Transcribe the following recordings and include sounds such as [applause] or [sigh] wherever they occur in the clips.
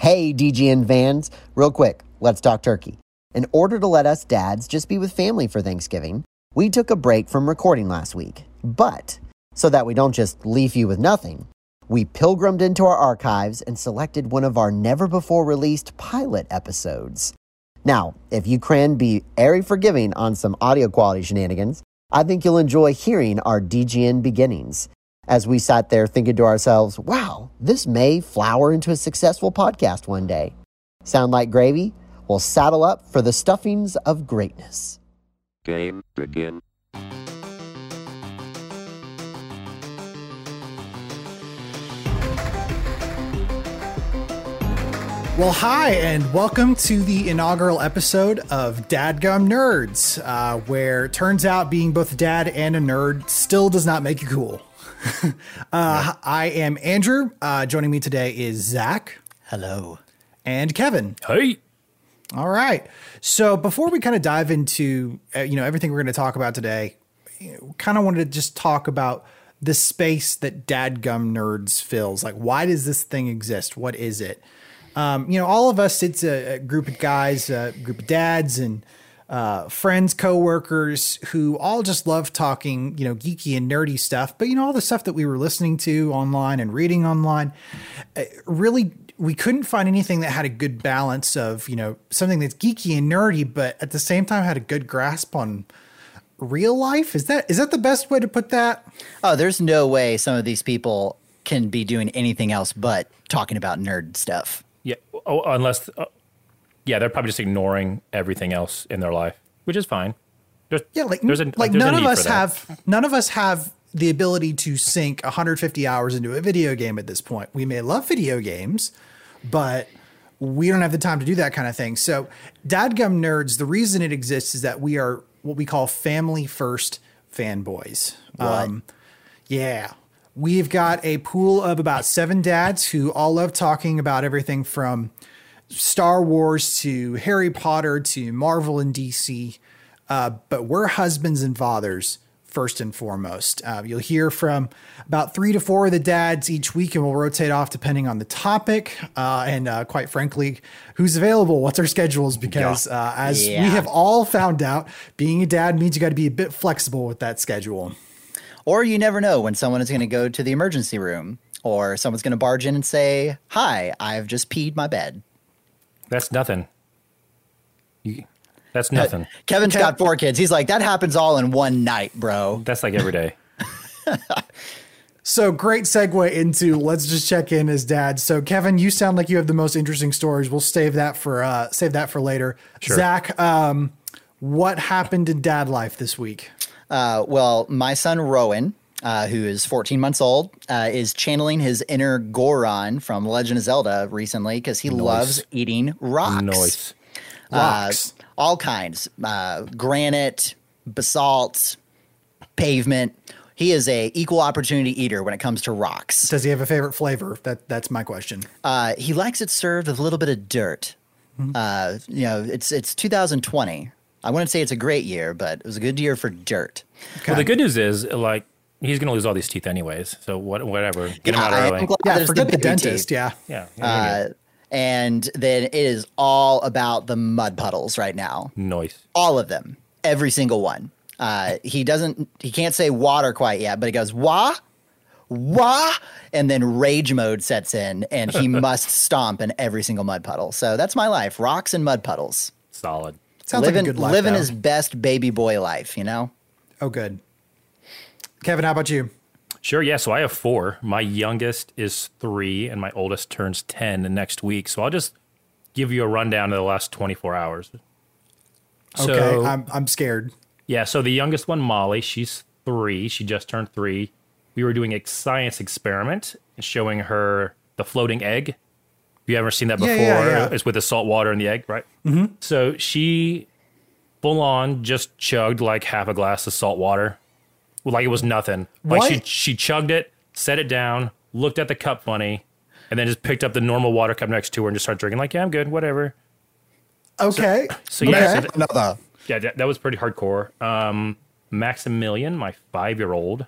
Hey, DGN fans, real quick, let's talk turkey. In order to let us dads just be with family for Thanksgiving, we took a break from recording last week. But, so that we don't just leave you with nothing, we pilgrimed into our archives and selected one of our never before released pilot episodes. Now, if you can be airy forgiving on some audio quality shenanigans, I think you'll enjoy hearing our DGN beginnings as we sat there thinking to ourselves, wow, this may flower into a successful podcast one day. Sound like gravy? Well, saddle up for the stuffings of greatness. Game begin. Well, hi, and welcome to the inaugural episode of Dadgum Nerds, uh, where it turns out being both a dad and a nerd still does not make you cool. [laughs] uh, I am Andrew. Uh, joining me today is Zach Hello. and Kevin. Hey. All right. So before we kind of dive into uh, you know everything we're going to talk about today, kind of wanted to just talk about the space that Dadgum Nerds fills. Like, why does this thing exist? What is it? Um, you know, all of us, it's a, a group of guys, a group of dads and uh, friends, coworkers who all just love talking, you know, geeky and nerdy stuff. But, you know, all the stuff that we were listening to online and reading online, uh, really, we couldn't find anything that had a good balance of, you know, something that's geeky and nerdy, but at the same time had a good grasp on real life. Is that is that the best way to put that? Oh, there's no way some of these people can be doing anything else but talking about nerd stuff. Yeah. Oh, unless, uh, yeah, they're probably just ignoring everything else in their life, which is fine. There's, Yeah, like there's a, like there's a none of us have none of us have the ability to sink 150 hours into a video game at this point. We may love video games, but we don't have the time to do that kind of thing. So, Dadgum Nerds, the reason it exists is that we are what we call family first fanboys. Um, yeah. We've got a pool of about seven dads who all love talking about everything from Star Wars to Harry Potter to Marvel and DC. Uh, but we're husbands and fathers first and foremost. Uh, you'll hear from about three to four of the dads each week, and we'll rotate off depending on the topic uh, and, uh, quite frankly, who's available, what's our schedules. Because uh, as Yeah. we have all found out, being a dad means you got to be a bit flexible with that schedule. Or you never know when someone is going to go to the emergency room or someone's going to barge in and say, Hi, I've just peed my bed. That's nothing. You, that's nothing. Kevin's got four kids. He's like, That happens all in one night, bro. That's like every day. [laughs] So great segue into let's just check in as dad. So Kevin, you sound like you have the most interesting stories. We'll save that for uh, save that for later. Zach, um, what happened in dad life this week? Uh, well, my son Rowan, uh, who is 14 months old, uh, is channeling his inner Goron from Legend of Zelda recently because he loves eating rocks. Noise. Rocks. Uh, all kinds uh, granite, basalt, pavement. He is a equal opportunity eater when it comes to rocks. Does he have a favorite flavor? That that's my question. Uh, he likes it served with a little bit of dirt. Uh, you know, it's it's 2020. I wouldn't say it's a great year, but it was a good year for dirt. Well, the good news is, like, he's going to lose all these teeth anyways. So what, whatever. Get him out I am early. Yeah, forget the, baby dentist. teeth. Yeah. Yeah. yeah, Uh, and then it is all about the mud puddles right now. Noise. All of them, every single one. Uh, he doesn't, he can't say water quite yet, but he goes wah, wah, and then rage mode sets in, and he [laughs] must stomp in every single mud puddle. So that's my life: rocks and mud puddles. Solid. Sounds living, like a good life. living though. his best baby boy life. You know. oh, good. Kevin, how about you? Sure. Yeah. So I have four. My youngest is three, and my oldest turns 10 next week. So I'll just give you a rundown of the last 24 hours. Okay, I'm I'm scared. Yeah, so the youngest one, Molly, she's three. She just turned three. We were doing a science experiment showing her the floating egg. You ever seen that Yeah, before? yeah, yeah. It's with the salt water and the egg, right? Mm-hmm. So she full on just chugged like half a glass of salt water, like it was nothing. Like she What? she chugged it, set it down, looked at the cup funny, and then just picked up the normal water cup next to her and just started drinking. Like, yeah, I'm good, whatever. Okay. So yeah, so Okay. th- Another. yeah, that, that was pretty hardcore. Um, Maximilian, my five year old,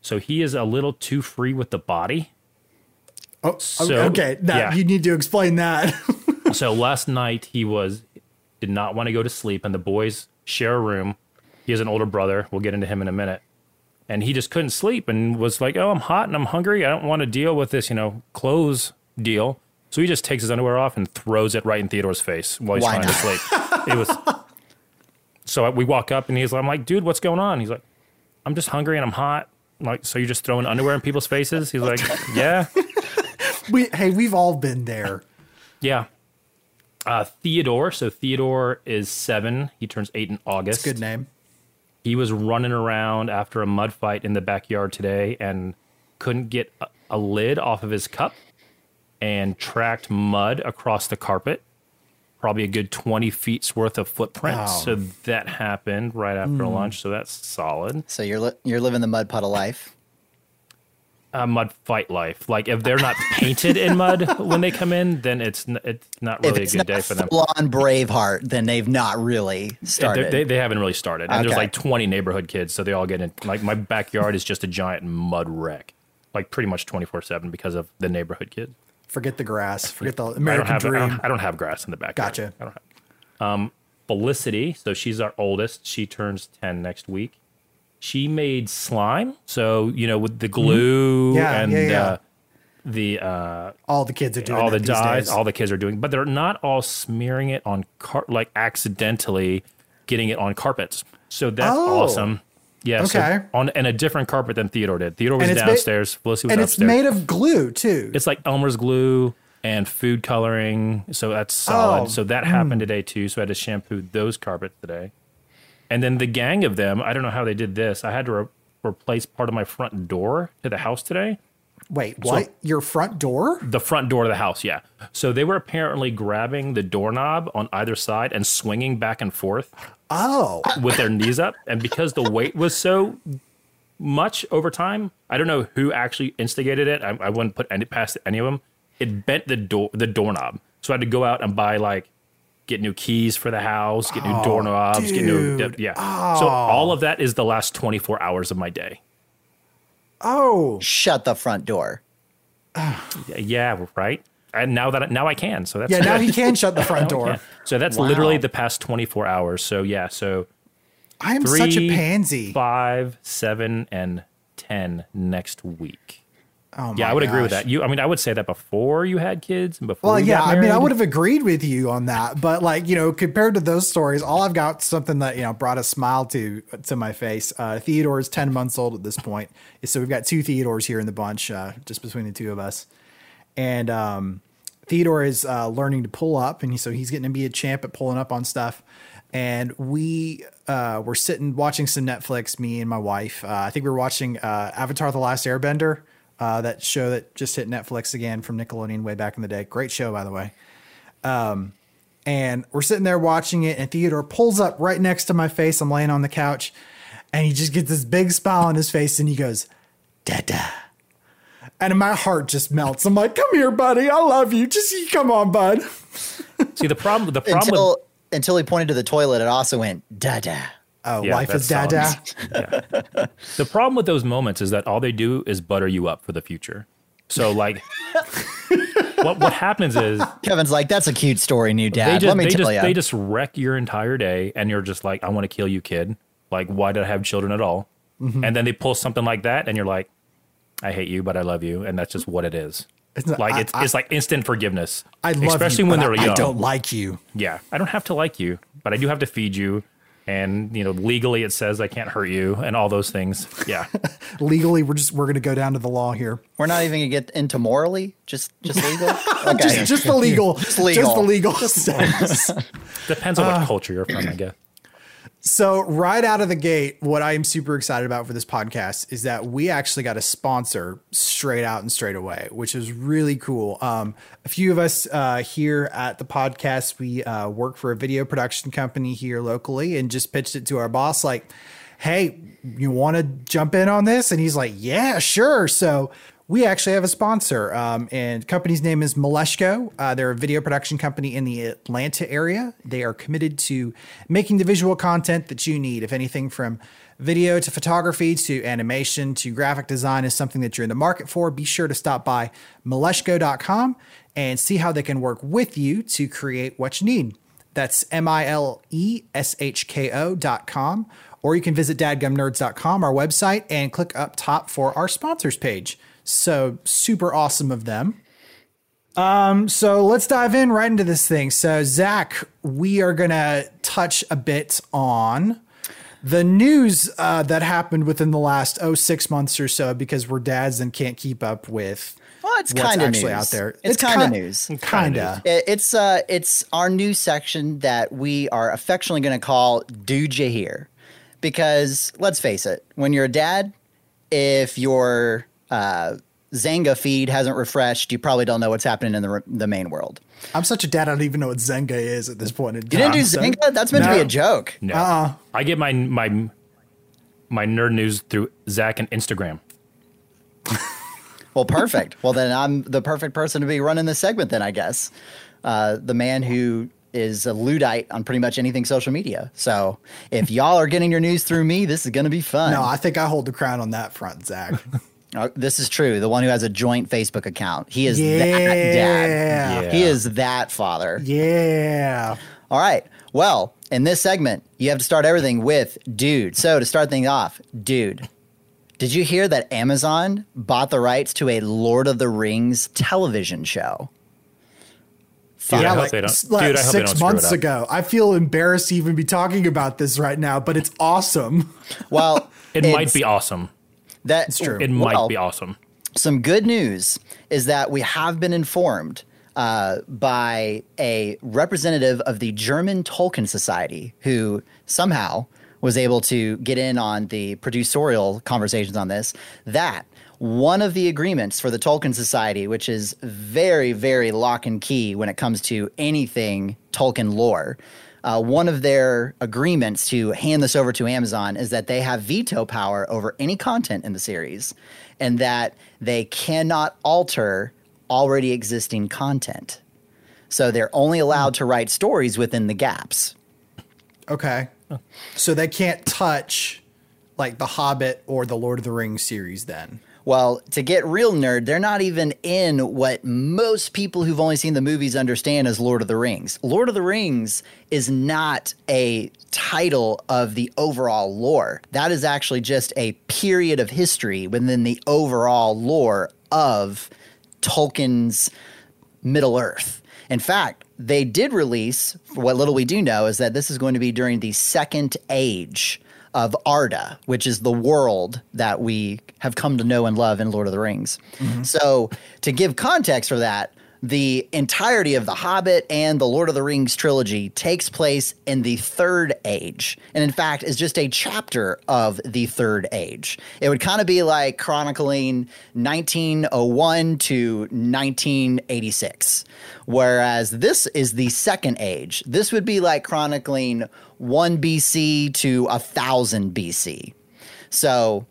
so he is a little too free with the body. Oh, So- okay. That yeah. you need to explain that. [laughs] so last night he was did not want to go to sleep and the boys share a room he has an older brother we'll get into him in a minute and he just couldn't sleep and was like oh i'm hot and i'm hungry i don't want to deal with this you know clothes deal so he just takes his underwear off and throws it right in theodore's face while he's Why trying to sleep it was [laughs] so we walk up and he's i'm like dude what's going on he's like i'm just hungry and i'm hot I'm like so you're just throwing underwear in people's faces he's like [laughs] yeah we hey, we've all been there. Yeah. Uh, Theodore. So Theodore is seven. He turns eight in August. Good name. He was running around after a mud fight in the backyard today and couldn't get a, a lid off of his cup and tracked mud across the carpet. Probably a good 20 feet's worth of footprints. Wow. So that happened right after hmm. lunch. So that's solid. So you're li- you're living the mud puddle life. Uh, mud fight life. Like if they're not painted in mud when they come in, then it's n- it's not If really a good not day for them. full on Braveheart, then they've not really started. They, they, they haven't really started. And there's like 20 neighborhood kids, so they all get in. Like my backyard is just a giant mud wreck, like pretty much 24 seven because of the neighborhood kids. Forget the grass. Forget the I don't American have I dream. don't, I don't have grass in the backyard. Gotcha. I don't have. Um, Felicity, so she's our oldest. She turns 10 next week. She made slime, so you know with the glue Mm-hmm. Yeah, and yeah, yeah. Uh, the uh, all the kids are doing all the dyes, all the kids are doing, but they're not all smearing it on car like accidentally getting it on carpets. So that's Oh. awesome. Yeah. Okay. So on and a different carpet than Theodore did. Theodore was And it's ma- downstairs. Felicity was and it's made of glue too. it's like Elmer's glue and food coloring. So that's solid. Oh, So that happened today too. So I had to shampoo those carpets today. And then the gang of them, I don't know how they did this. I had to re- replace part of my front door to the house today. Wait, what? Your front door? the front door of the house yeah. So they were apparently grabbing the doorknob on either side and swinging back and forth Oh, with their knees up. And because the weight was so much over time i don't know who actually instigated it. I, I wouldn't put any past any of them it bent the door the doorknob. So i had to go out and buy like get new keys for the house get new oh, doorknobs get new dude. yeah so oh. all of that is the last 24 hours of my day oh, Shut the front door. [sighs] yeah right and now that now i can so that's yeah. Now he can shut the [laughs] front door. So that's Wow. literally the past 24 hours. So yeah, so I am such a pansy. five, seven, and 10 next week. Oh Yeah, I would agree with that. You, I mean, I would say that before you had kids and before Well, yeah, I mean, I would have agreed with you on that, but like you know, compared to those stories, all I've got something that you know brought a smile to to my face. Uh, Theodore is ten months old at this point, so we've got two Theodores here in the bunch, uh, just between the two of us, and um, Theodore is uh, learning to pull up, and so he's getting to be a champ at pulling up on stuff. And we uh, were sitting watching some Netflix. Me and my wife. Uh, I think we were watching uh, Avatar: The Last Airbender. Uh, that show that just hit Netflix again from Nickelodeon way back in the day. Great show, by the way. Um, and we're sitting there watching it, and Theodore pulls up right next to my face. I'm laying on the couch, and he just gets this big smile on his face, and he goes, "Dada." And my heart just melts. I'm like, "Come here, buddy. I love you. Just come on, bud." See, the problem, the problem with Until until he pointed to the toilet, it also went da da. Oh, Yeah, life is that's dada. solid. [laughs] the problem with those moments is that all they do is butter you up for the future. So like, [laughs] what what happens is Kevin's like, that's a cute story, new they dad. just Let me they tell just you. they just wreck your entire day, and you're just like, I want to kill you, kid. Like, why did I have children at all? Mm-hmm. And then they pull something like that, and you're like, I hate you, but I love you, and that's just what it is. It's not- like I- it's I- it's like instant forgiveness. I love especially you, when but they're I, young. I don't like you. yeah, I don't have to like you, but I do have to feed you, and you know, legally it says I can't hurt you, and all those things. Yeah, [laughs] Legally, we're just we're gonna go down to the law here. We're not even gonna get into morally, just just legal. [laughs] Okay. Just just the legal, just, legal. the legal [laughs] sense. depends on Uh. what culture you're from, I guess. So, right out of the gate, what I am super excited about for this podcast is that we actually got a sponsor straight out and straight away, which is really cool. Um, a few of us uh, here at the podcast, we uh, work for a video production company here locally and just pitched it to our boss like, hey, you want to jump in on this? And he's like, yeah, sure. So, we actually have a sponsor, um, and company's name is Mileshko. Uh, they're a video production company in the Atlanta area. They are committed to making the visual content that you need. If anything from video to photography to animation to graphic design is something that you're in the market for, be sure to stop by mileshko.com and see how they can work with you to create what you need. That's M I L E S H K O dot com. Or you can visit dadgumnerds.com, our website, and click up top for our sponsors page. So super awesome of them. Um, so let's dive in right into this thing. So Zach, we are gonna touch a bit on the news uh, that happened within the last oh six months or so because we're dads and can't keep up with Well, it's kind of actually news. out there. It's, kind of news. Kinda. It's uh, it's our new section that we are affectionately going to call "Dude You Hear," because let's face it, when you're a dad, if your uh, Xanga feed hasn't refreshed, you probably don't know what's happening in the re- the main world. I'm such a dad. I don't even know what Zenga is at this point in You didn't do so- Xanga? That's meant to be a joke. No. Uh-uh. I get my my my nerd news through Zach and Instagram. Well, perfect. well, then I'm the perfect person to be running this segment. Then I guess uh, the man who is a Luddite on pretty much anything social media. So if y'all are getting your news through me, this is going to be fun. No, I think I hold the crown on that front, Zach. [laughs] Uh, this is true. The one who has a joint Facebook account. He is Yeah. that dad. Yeah. He is that father. yeah. All right. Well, in this segment, you have to start everything with dude. So to start things off, dude, did you hear that Amazon bought the rights to a Lord of the Rings television show? Dude, yeah, hope like, they don't. s- like dude, I six don't screw it months ago. I feel embarrassed to even be talking about this right now, but it's awesome. Well, [laughs] It might be awesome. That's true. It Well, might be awesome. some good news is that we have been informed uh, by a representative of the German Tolkien Society who somehow was able to get in on the producerial conversations on this that one of the agreements for the Tolkien Society, which is very, very lock and key when it comes to anything Tolkien lore, uh, one of their agreements to hand this over to Amazon is that they have veto power over any content in the series and that they cannot alter already existing content. So they're only allowed to write stories within the gaps. Okay. So they can't touch like the Hobbit or the Lord of the Rings series then. Well, to get real nerd, they're not even in what most people who've only seen the movies understand as Lord of the Rings. Lord of the Rings is not a title of the overall lore. That is actually just a period of history within the overall lore of Tolkien's Middle Earth. In fact, they did release, what little we do know, is that this is going to be during the second age of Arda, which is the world that we have come to know and love in Lord of the Rings. Mm-hmm. So, to give context for that, the entirety of The Hobbit and the Lord of the Rings trilogy takes place in the Third Age, and in fact, is just a chapter of the Third Age. It would kind of be like chronicling 1901 to 1986, whereas this is the Second Age. This would be like chronicling 1 BC to 1000 BC. So,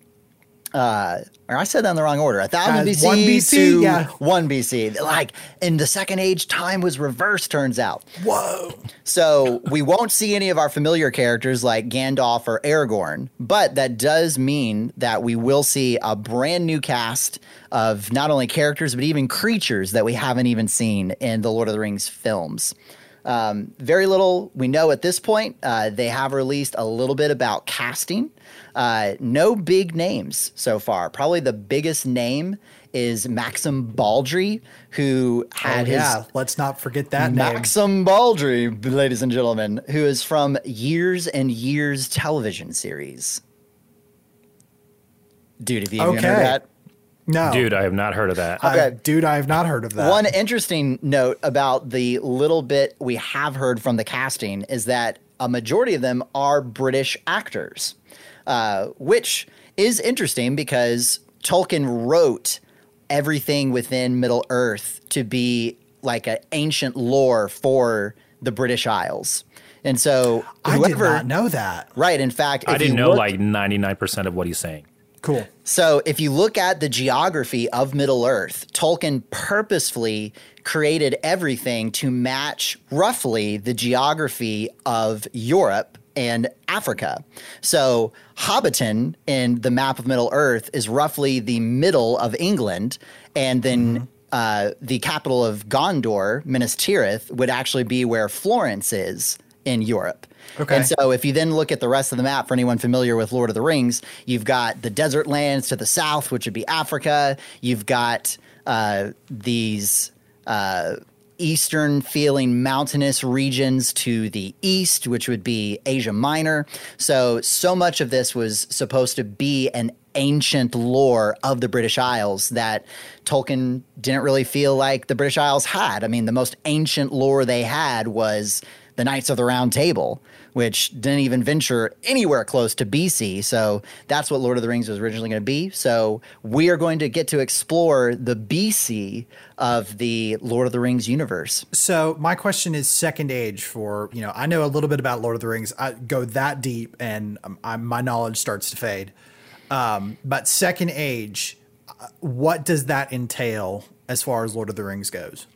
uh, or I said that in the wrong order. A thousand Uh, BC, 1 BC, to yeah. one BC. Like in the second age, time was reversed. Turns out. Whoa. So we won't see any of our familiar characters like Gandalf or Aragorn, but that does mean that we will see a brand new cast of not only characters but even creatures that we haven't even seen in the Lord of the Rings films. Um, very little we know at this point. Uh, they have released a little bit about casting. Uh, no big names so far. Probably the biggest name is Maxim Baldry, who Oh, had his yeah. Let's not forget that name. Maxim Baldry, ladies and gentlemen, who is from Years and Years television series. Dude, have you Okay. heard that? No. Dude, I have not heard of that. I- Okay. dude, I have not heard of that. One interesting note about the little bit we have heard from the casting is that a majority of them are British actors, uh, which is interesting because Tolkien wrote everything within Middle Earth to be like an ancient lore for the British Isles. And so I whoever did not know that. Right. In fact, I didn't you know look- like 99% of what he's saying. Cool. So, if you look at the geography of Middle Earth, Tolkien purposefully created everything to match roughly the geography of Europe and Africa. So, Hobbiton in the map of Middle Earth is roughly the middle of England, and then uh, the capital of Gondor, Minas Tirith, would actually be where Florence is in Europe. Okay. And so if you then look at the rest of the map, for anyone familiar with Lord of the Rings, you've got the desert lands to the south, which would be Africa. You've got uh, these uh, eastern feeling mountainous regions to the east, which would be Asia Minor. So, so much of this was supposed to be an ancient lore of the British Isles that Tolkien didn't really feel like the British Isles had. I mean, the most ancient lore they had was the Knights of the Round Table, which didn't even venture anywhere close to BC. So that's what Lord of the Rings was originally going to be. So we are going to get to explore the BC of the Lord of the Rings universe. So my question is second age for you know I know a little bit about Lord of the Rings. I go that deep and um, I, my knowledge starts to fade. Um, but second age, uh, what does that entail as far as Lord of the Rings goes?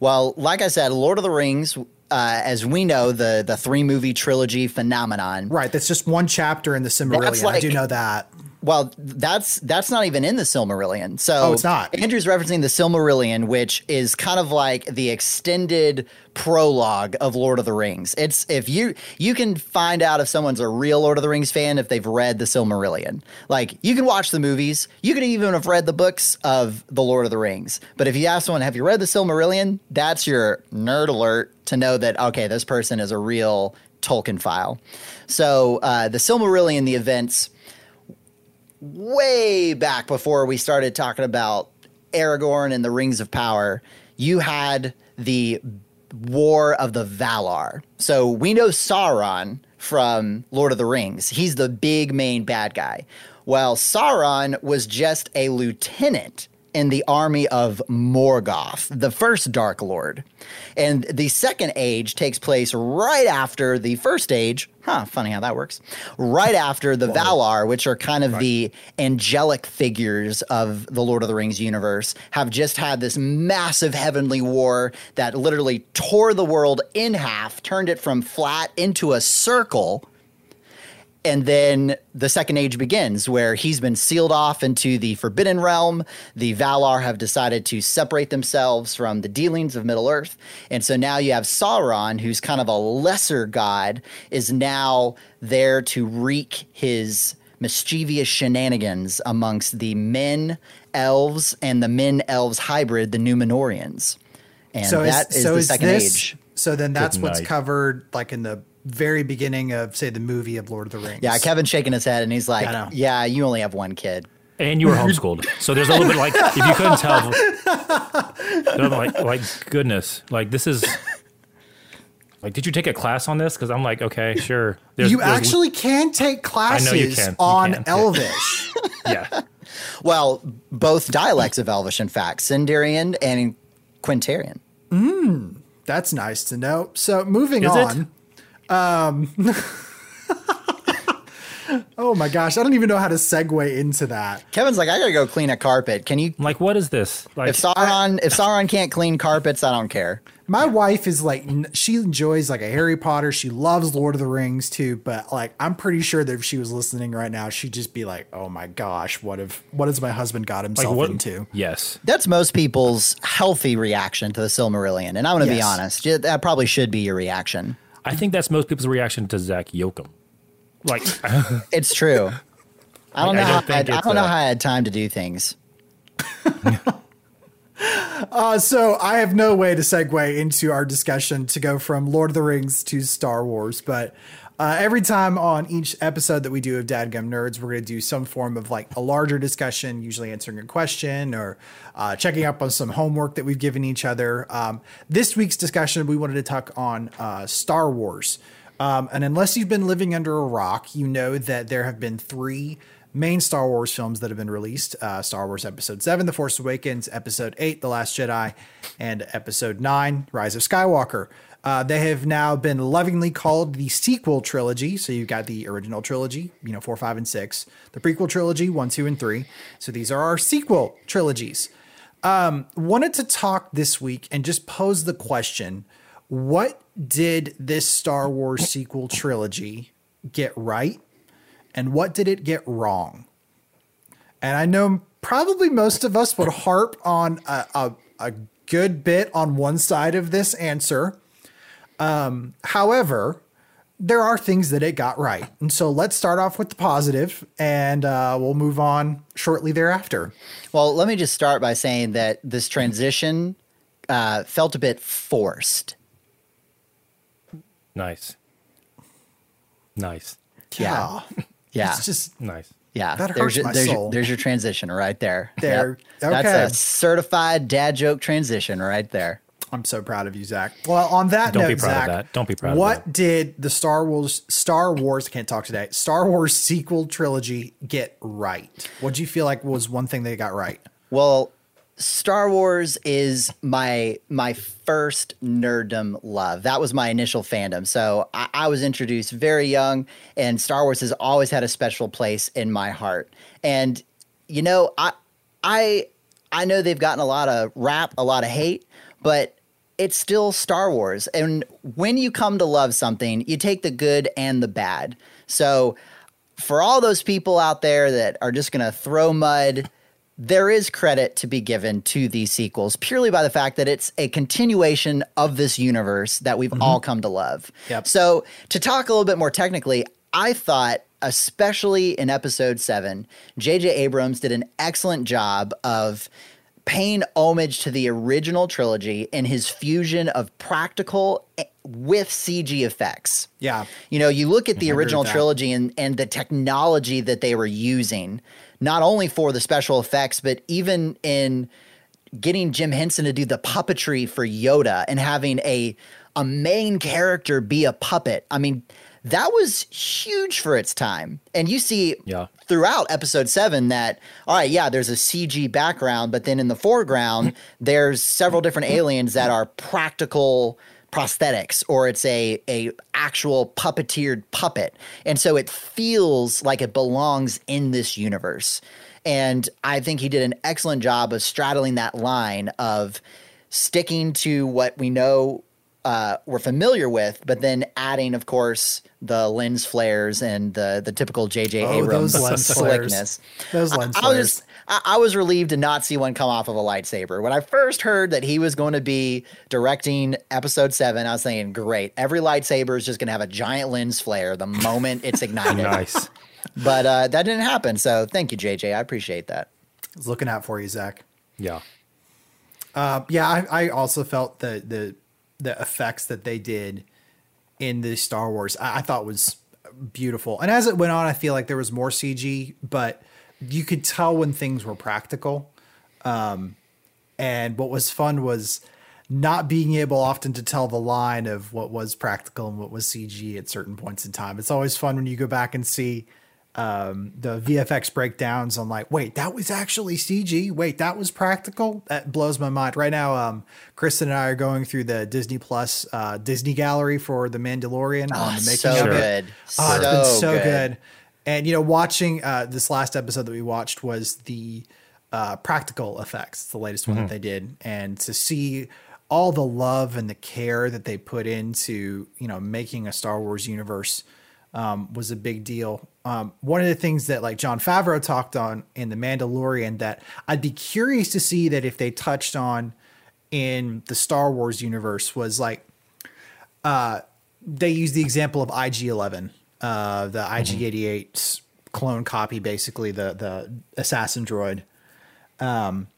Well, like I said, Lord of the Rings, uh, as we know, the the three movie trilogy phenomenon. Right, that's just one chapter in the Silmarillion. I do know that. Well, that's that's not even in the Silmarillion. So Oh, it's not? Andrew's referencing the Silmarillion, which is kind of like the extended prologue of Lord of the Rings. It's if you you can find out if someone's a real Lord of the Rings fan if they've read the Silmarillion. Like you can watch the movies, you could even have read the books of the Lord of the Rings. But if you ask someone, "Have you read the Silmarillion?" That's your nerd alert to know that okay, this person is a real Tolkien file. So uh, the Silmarillion, the events way back before we started talking about Aragorn and the Rings of Power, you had the War of the Valar. So we know Sauron from Lord of the Rings. He's the big main bad guy. Well, Sauron was just a lieutenant in the army of Morgoth, the first Dark Lord. And the second age takes place right after the first age. Huh, funny how that works. Right after the Valar, which are kind of the angelic figures of the Lord of the Rings universe, have just had this massive heavenly war that literally tore the world in half, turned it from flat into a circle and then the second age begins where he's been sealed off into the forbidden realm. The valar have decided to separate themselves from the dealings of middle earth. And so now you have sauron who's kind of a lesser god is now there to wreak his mischievous shenanigans amongst the men elves and the men elves hybrid the Numenoreans. And so that is, is so the is second this, age. So then that's what's night. covered like in the very beginning of say the movie of Lord of the Rings. yeah kevin's shaking his head and he's like I know. yeah you only have one kid And you were homeschooled, so there's a little bit like if you couldn't tell, I'm like like goodness, like this is like did you take a class on this? Because I'm like okay, sure. There's, you there's- actually can take classes can. You on can. Elvish. [laughs] yeah. Well, both dialects of Elvish, in fact, Sindarian and Quintarian. Hmm, that's nice to know. So moving Is it? On. Um, [laughs] oh my gosh, I don't even know how to segue into that. Kevin's like, I gotta go clean a carpet. Can you? I'm like what is this? Like If Sauron, if Sauron can't clean carpets, I don't care. My wife is like, she enjoys like a Harry Potter. She loves Lord of the Rings too. But like, I'm pretty sure that if she was listening right now, she'd just be like, "Oh my gosh, what if what has my husband got like himself what? into?" Yes. That's most people's healthy reaction to the Silmarillion, and I'm gonna be honest. That probably should be your reaction. I think that's most people's reaction to Zach Yoakum. Like [laughs] It's true. I don't Like, know. I don't how, I, think I don't know how I had time to do things. [laughs] Uh, so I have no way to segue into our discussion to go from Lord of the Rings to Star Wars, but uh, every time on each episode that we do of Dadgum Nerds, we're going to do some form of like a larger discussion, usually answering a question or uh, checking up on some homework that we've given each other. Um, this week's discussion, we wanted to talk on uh, Star Wars. Um, and unless you've been living under a rock, you know that there have been three main Star Wars films that have been released uh, Star Wars Episode 7, The Force Awakens, Episode 8, The Last Jedi, and Episode 9, Rise of Skywalker. Uh, they have now been lovingly called the sequel trilogy. So you've got the original trilogy, you know, four, five, and six, the prequel trilogy, one, two, and three. So these are our sequel trilogies. Um, wanted to talk this week and just pose the question what did this Star Wars sequel trilogy get right? And what did it get wrong? And I know probably most of us would harp on a, a, a good bit on one side of this answer. Um, however, there are things that it got right. And so let's start off with the positive and uh, we'll move on shortly thereafter. Well, let me just start by saying that this transition uh, felt a bit forced. Nice. Nice. Yeah. Yeah. [laughs] It's just Nice. Yeah, That there's hurts your, my there's, soul. Your, there's your transition right there. There. That's Okay. a certified dad joke transition right there. I'm so proud of you, Zach. Well, on that Don't note, be proud of Zach, that. Don't be proud of that. What that. did the Star Wars Star Wars I can't talk today Star Wars sequel trilogy get right? What do you feel like was one thing they got right? Well, Star Wars is my my first nerddom love. That was my initial fandom. So I, I was introduced very young, and Star Wars has always had a special place in my heart. And you know, I I I know they've gotten a lot of rap, a lot of hate, but it's still Star Wars. And when you come to love something, you take the good and the bad. So for all those people out there that are just going to throw mud, there is credit to be given to these sequels purely by the fact that it's a continuation of this universe that we've mm-hmm. all come to love. Yep. So, to talk a little bit more technically, I thought, especially in episode seven, J.J. Abrams did an excellent job of paying homage to the original trilogy in his fusion of practical eh, with CG effects. Yeah. You know, you look at the original trilogy and, and the technology that they were using, not only for the special effects, but even in getting Jim Henson to do the puppetry for Yoda and having a a main character be a puppet. I mean, that was huge for its time. And you see Yeah. throughout episode 7 that all right, yeah, there's a CG background, but then in the foreground there's several different aliens that are practical prosthetics or it's a a actual puppeteered puppet. And so it feels like it belongs in this universe. And I think he did an excellent job of straddling that line of sticking to what we know uh, we're familiar with, but then adding, of course, the lens flares and the the typical J.J. Oh, Abrams those [laughs] lens flares. slickness. Those I- lens I, flares. was I, I was relieved to not see one come off of a lightsaber. When I first heard that he was going to be directing Episode Seven, I was thinking, great, every lightsaber is just going to have a giant lens flare the moment it's ignited. [laughs] Nice. But uh, that didn't happen. So thank you, JJ. I appreciate that. I was looking out for you, Zach. Yeah. Uh, yeah, I, I also felt the the the effects that they did in the Star Wars. I, I thought was beautiful. And as it went on, I feel like there was more CG, but you could tell when things were practical. Um, and what was fun was not being able often to tell the line of what was practical and what was CG at certain points in time. It's always fun when you go back and see um, the VFX breakdowns on like, wait, that was actually CG. Wait, that was practical. That blows my mind. Right now, um, Kristen and I are going through the Disney Plus uh, Disney gallery for The Mandalorian on the making so of it. good. Oh, it's been So so good. good. And you know, watching uh, this last episode that we watched was the uh, practical effects. The latest one that they did, and to see all the love and the care that they put into you know making a Star Wars universe um, was a big deal. Um, one of the things that like Jon Favreau talked on in the Mandalorian that I'd be curious to see that if they touched on in the Star Wars universe was like they use the example of IG11, uh, the IG88 clone copy, basically the the assassin droid. Um,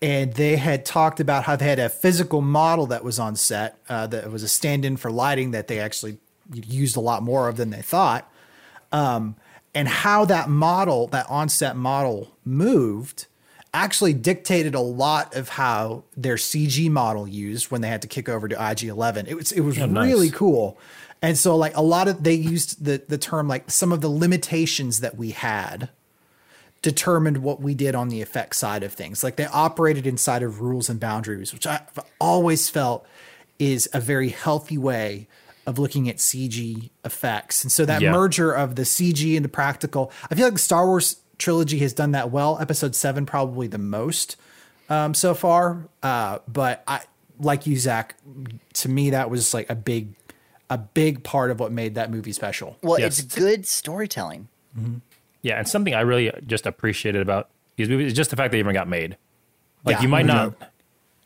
and they had talked about how they had a physical model that was on set uh, that was a stand-in for lighting that they actually used a lot more of than they thought, um, and how that model, that on-set model, moved actually dictated a lot of how their CG model used when they had to kick over to IG11. It was it was Oh, nice. really cool. And so like a lot of they used the the term like some of the limitations that we had determined what we did on the effect side of things. Like they operated inside of rules and boundaries, which I've always felt is a very healthy way of looking at CG effects. And so that Yeah. merger of the CG and the practical, I feel like the Star Wars trilogy has done that well. Episode seven probably the most um, so far. Uh, but I like you, Zach. To me, that was like a big, a big part of what made that movie special. Well, Yes. it's good storytelling. Yeah, and something I really just appreciated about these movies is just the fact they even got made. Like Yeah, you might no not, joke.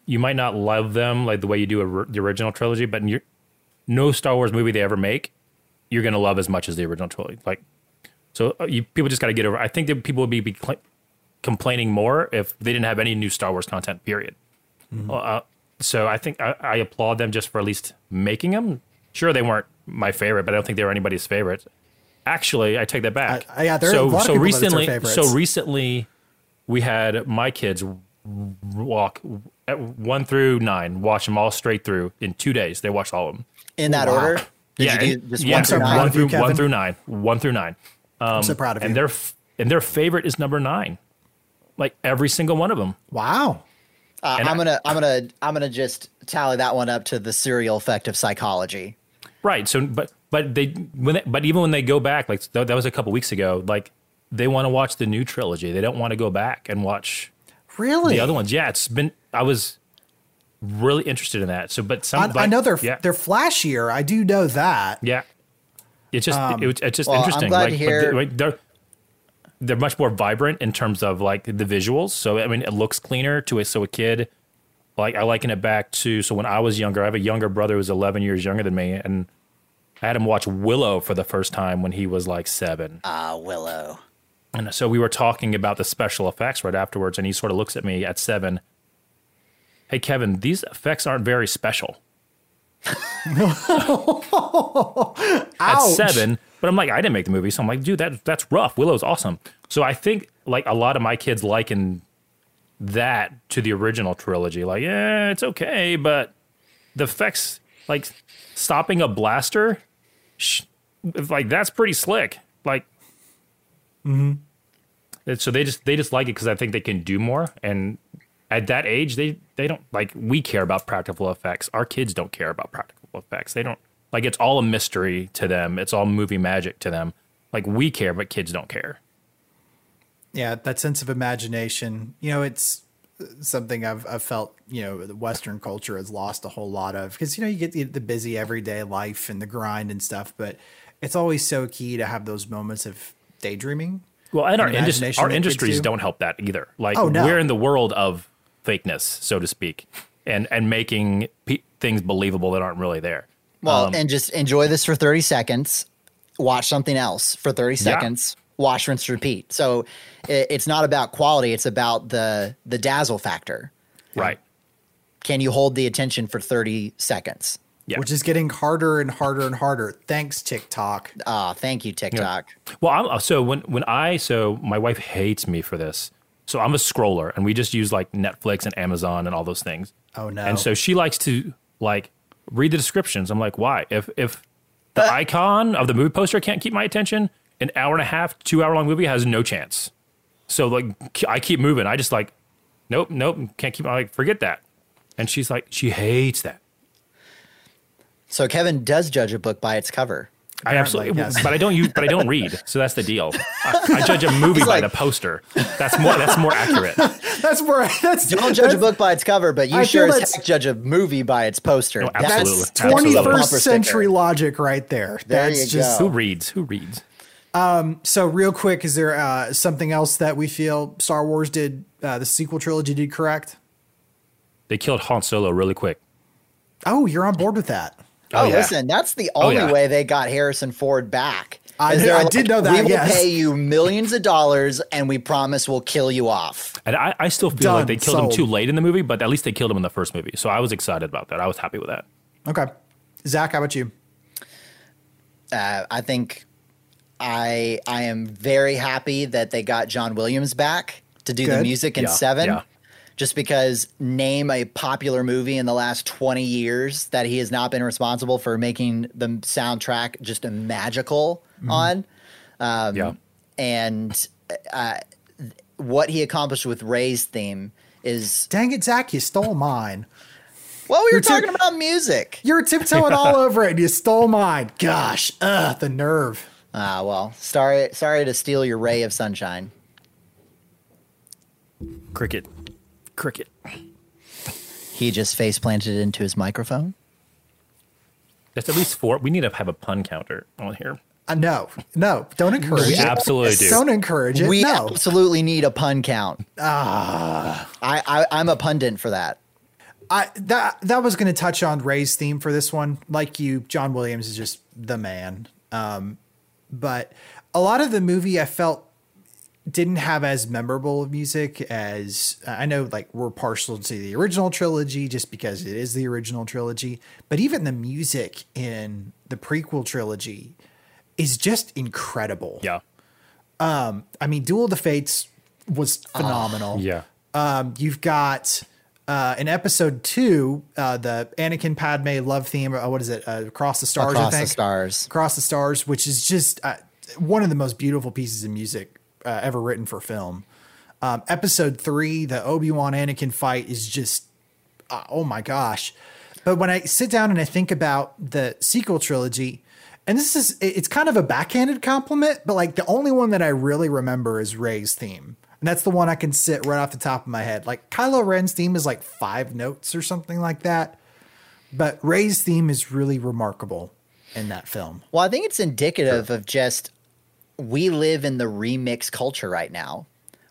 you might not love them like the way you do a, the original trilogy, but you no Star Wars movie they ever make, you're gonna love as much as the original trilogy. Like, so uh, you people just got to get over. I think that people would be, be cl- complaining more if they didn't have any new Star Wars content. Period. Mm-hmm. Uh, so I think I, I applaud them just for at least making them. Sure, they weren't my favorite, but I don't think they were anybody's favorite. Actually, I take that back. I- I- yeah, there are a so lot of so people that it's their recently, favorites. so recently, we had my kids walk at one through nine, watch them all straight through in two days. They watched all of them. In that Wow. order? Did yeah, you do just yeah, one through nine? one of you, through one through nine, one through nine, I'm so proud of and you. their f- and their favorite is number nine, like every single one of them. wow. Uh, I'm I- gonna, I'm gonna, I'm gonna just tally that one up to the serial effect of psychology. Right. So, but but they when they, but even when they go back, like that, that was a couple weeks ago. Like they want to watch the new trilogy. They don't want to go back and watch Really? the other ones. Yeah, it's been. I was really interested in that. So, but some I, like, I know they're yeah they're flashier. I do know that. yeah. It's just it, it's just well, I'm interesting. glad like to but hear- they- like, they're they're much more vibrant in terms of like the visuals. So I mean, it looks cleaner to a so a kid. Like I liken it back to so when I was younger, I have a younger brother who's 11 years younger than me, and I had him watch Willow for the first time when he was like seven. Ah, Willow. And so we were talking about the special effects right afterwards, and he sort of looks at me at seven. Hey, Kevin, these effects aren't very special. [laughs] at seven, but I'm like, I didn't make the movie, so I'm like, dude, that that's rough. Willow's awesome. So I think like a lot of my kids liken that to the original trilogy. Like, yeah, it's okay, but the effects, like stopping a blaster, sh- like that's pretty slick. Like, mm-hmm. and so they just they just like it because I think they can do more. And at that age, they they don't like we care about practical effects. Our kids don't care about practical effects. They don't like it's all a mystery to them. It's all movie magic to them. Like we care, but kids don't care. Yeah, that sense of imagination. You know, it's something I've, I've felt, you know, the Western culture has lost a whole lot of because, you know, you get the, the busy everyday life and the grind and stuff, but it's always so key to have those moments of daydreaming. Well, and our industry, our industries do. don't help that either. Like Oh, no. we're in the world of fakeness, so to speak, and and making pe- things believable that aren't really there. Well, Um, and just enjoy this for 30 seconds, watch something else for 30 seconds, wash, rinse, repeat. So it, it's not about quality, it's about the the dazzle factor. Right. Can you hold the attention for 30 seconds? Yeah. Which is getting harder and harder and harder. Thanks, TikTok. Ah, thank you, TikTok. Well, I'm, so when when I so my wife hates me for this. So I'm a scroller, and we just use like Netflix and Amazon and all those things. Oh, no. And so she likes to like read the descriptions. I'm like, why? If if the Uh, [laughs] icon of the movie poster can't keep my attention, an hour and a half, two hour long movie has no chance. So like I keep moving. I just like, nope, nope, can't keep. I'm like, forget that. And she's like, she hates that. So Kevin does judge a book by its cover. I absolutely, yes. but I don't use, but I don't read. So that's the deal. I, I judge a [laughs] movie by the poster. That's more. That's more accurate. [laughs] That's where that's Don't judge a book by its cover, but you I sure as heck judge a movie by its poster. No, That's- absolutely. That's Absolutely. a bumper 21st century logic right there. There That's you just go. Who reads? Who reads? Um, so real quick. Is there uh, something else that we feel Star Wars did uh, the sequel trilogy did correct? They killed Han Solo really quick. Oh, you're on board with that. Oh, yeah. listen, that's the only yeah. way they got Harrison Ford back. I Is knew- they're I did know that, We will yes." pay you millions of dollars, and we promise we'll kill you off. And I, I still feel Done. like they killed Sold. him too late in the movie, but at least they killed him in the first movie. So I was excited about that. I was happy with that. Okay, Zach, how about you? Uh, I think I I am very happy that they got John Williams back. to do the music in Yeah, seven. yeah. Just because name a popular movie in the last 20 years that he has not been responsible for making the soundtrack just a magical on. Um, Yeah. And uh, what he accomplished with Rey's theme is Dang it, Zach, you stole mine. well, we were You're too- talking about music. You were tiptoeing all [laughs] over it and you stole mine. Gosh, ugh, the nerve. Ah, well, sorry, sorry to steal your ray of sunshine. Cricket. Cricket. He just face planted it into his microphone. That's at least four. We need to have a pun counter on here. Uh, no, no, don't encourage We it. absolutely do. Don't encourage it. We no. absolutely need a pun count. Ah, I, I I'm a pundit for that. I that that was going to touch on Rey's theme for this one. Like you, John Williams is just the man. Um, but a lot of the movie I felt didn't have as memorable of music as I know. Like we're partial to the original trilogy just because it is the original trilogy. But even the music in the prequel trilogy is just incredible. Yeah. Um I mean, Duel of the Fates was phenomenal. Yeah. Um, you've got uh, in episode two, uh, the Anakin Padme love theme. Uh, what is it? Uh, Across the Stars. Across I the stars. Across the Stars, which is just uh, one of the most beautiful pieces of music uh, ever written for film. Um, episode three, the Obi Wan Anakin fight is just uh, oh my gosh. But when I sit down and I think about the sequel trilogy, and this is it's kind of a backhanded compliment, but like the only one that I really remember is Rey's theme. And that's the one I can sit right off the top of my head. Like Kylo Ren's theme is like five notes or something like that. But Rey's theme is really remarkable in that film. Well, I think it's indicative of just we live in the remix culture right now.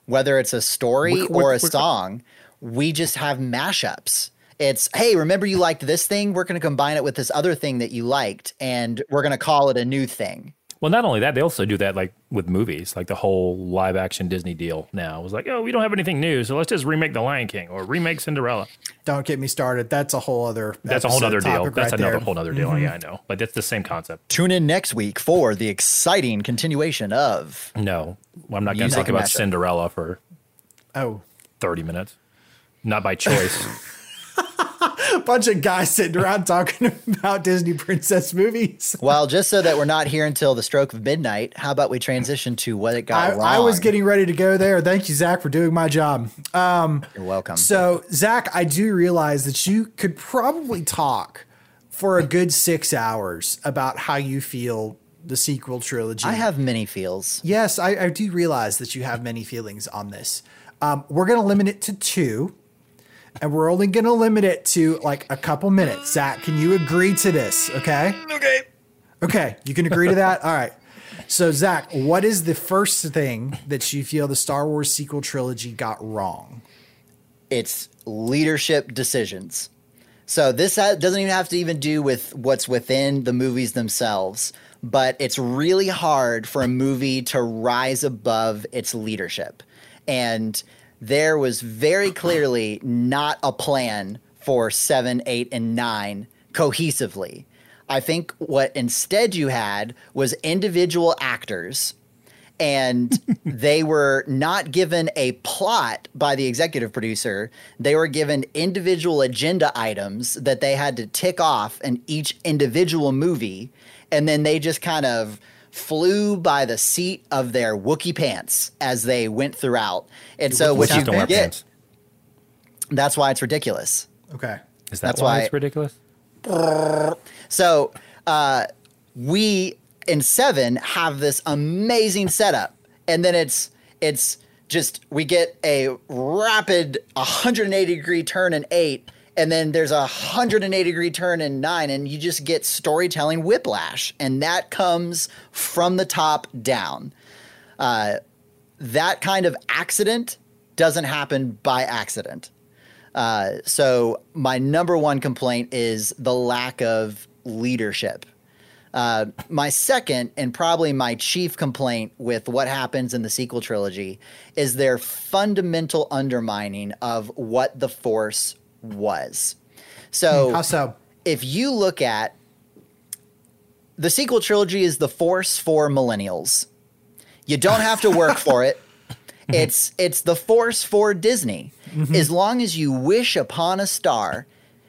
Whether it's a story We're- or we're- a song, we just have mashups. It's hey, remember you liked this thing? We're going to combine it with this other thing that you liked, and we're going to call it a new thing. Well, not only that, they also do that like with movies, like the whole live action Disney deal now. It was like, oh, we don't have anything new, so let's just remake The Lion King or remake Cinderella. Don't get me started. That's a whole other That's a whole other deal. topic That's right another there. Mm-hmm. whole other deal. Yeah, I know. But that's the same concept. Tune in next week for the exciting continuation of No, I'm not going to Music talk about mashup. Cinderella for Oh. 30 minutes. Not by choice. [laughs] [laughs] Bunch of guys sitting around talking [laughs] about Disney princess movies. [laughs] Well, just so that we're not here until the stroke of midnight, how about we transition to what it got I, wrong? I was getting ready to go there. Thank you, Zach, for doing my job. Um, You're welcome. So, Zach, I do realize that you could probably talk for a good six hours about how you feel the sequel trilogy. I have many feels. Yes, I, I do realize that you have many feelings on this. Um, we're going to limit it to two, and we're only going to limit it to like a couple minutes. Zach, can you agree to this? Okay. Okay. Okay, you can agree to that. [laughs] All right. So, Zach, what is the first thing that you feel the Star Wars sequel trilogy got wrong? It's leadership decisions. So this doesn't even have to even do with what's within the movies themselves, but it's really hard for a movie to rise above its leadership. And there was very clearly not a plan for seven, eight, and nine cohesively. I think what instead you had was individual actors and [laughs] they were not given a plot by the executive producer. They were given individual agenda items that they had to tick off in each individual movie, and then they just kind of flew by the seat of their Wookiee pants as they went throughout. And so what you don't wear get, pants. that's why it's ridiculous. Okay. Is that That's why, why- it's ridiculous? So uh, we in seven have this amazing setup, and then it's it's just we get a rapid 180 degree turn in eight, and then there's a 180 degree turn in nine, and you just get storytelling whiplash, and that comes from the top down. Uh, that kind of accident doesn't happen by accident. Uh, so my number one complaint is the lack of leadership. Uh, my second and probably my chief complaint with what happens in the sequel trilogy is their fundamental undermining of what the Force was. Hmm, so How so? if you look at the sequel trilogy is the Force for millennials. You don't have to work for it. [laughs] It's it's the force for Disney. Mm-hmm. As long as you wish upon a star,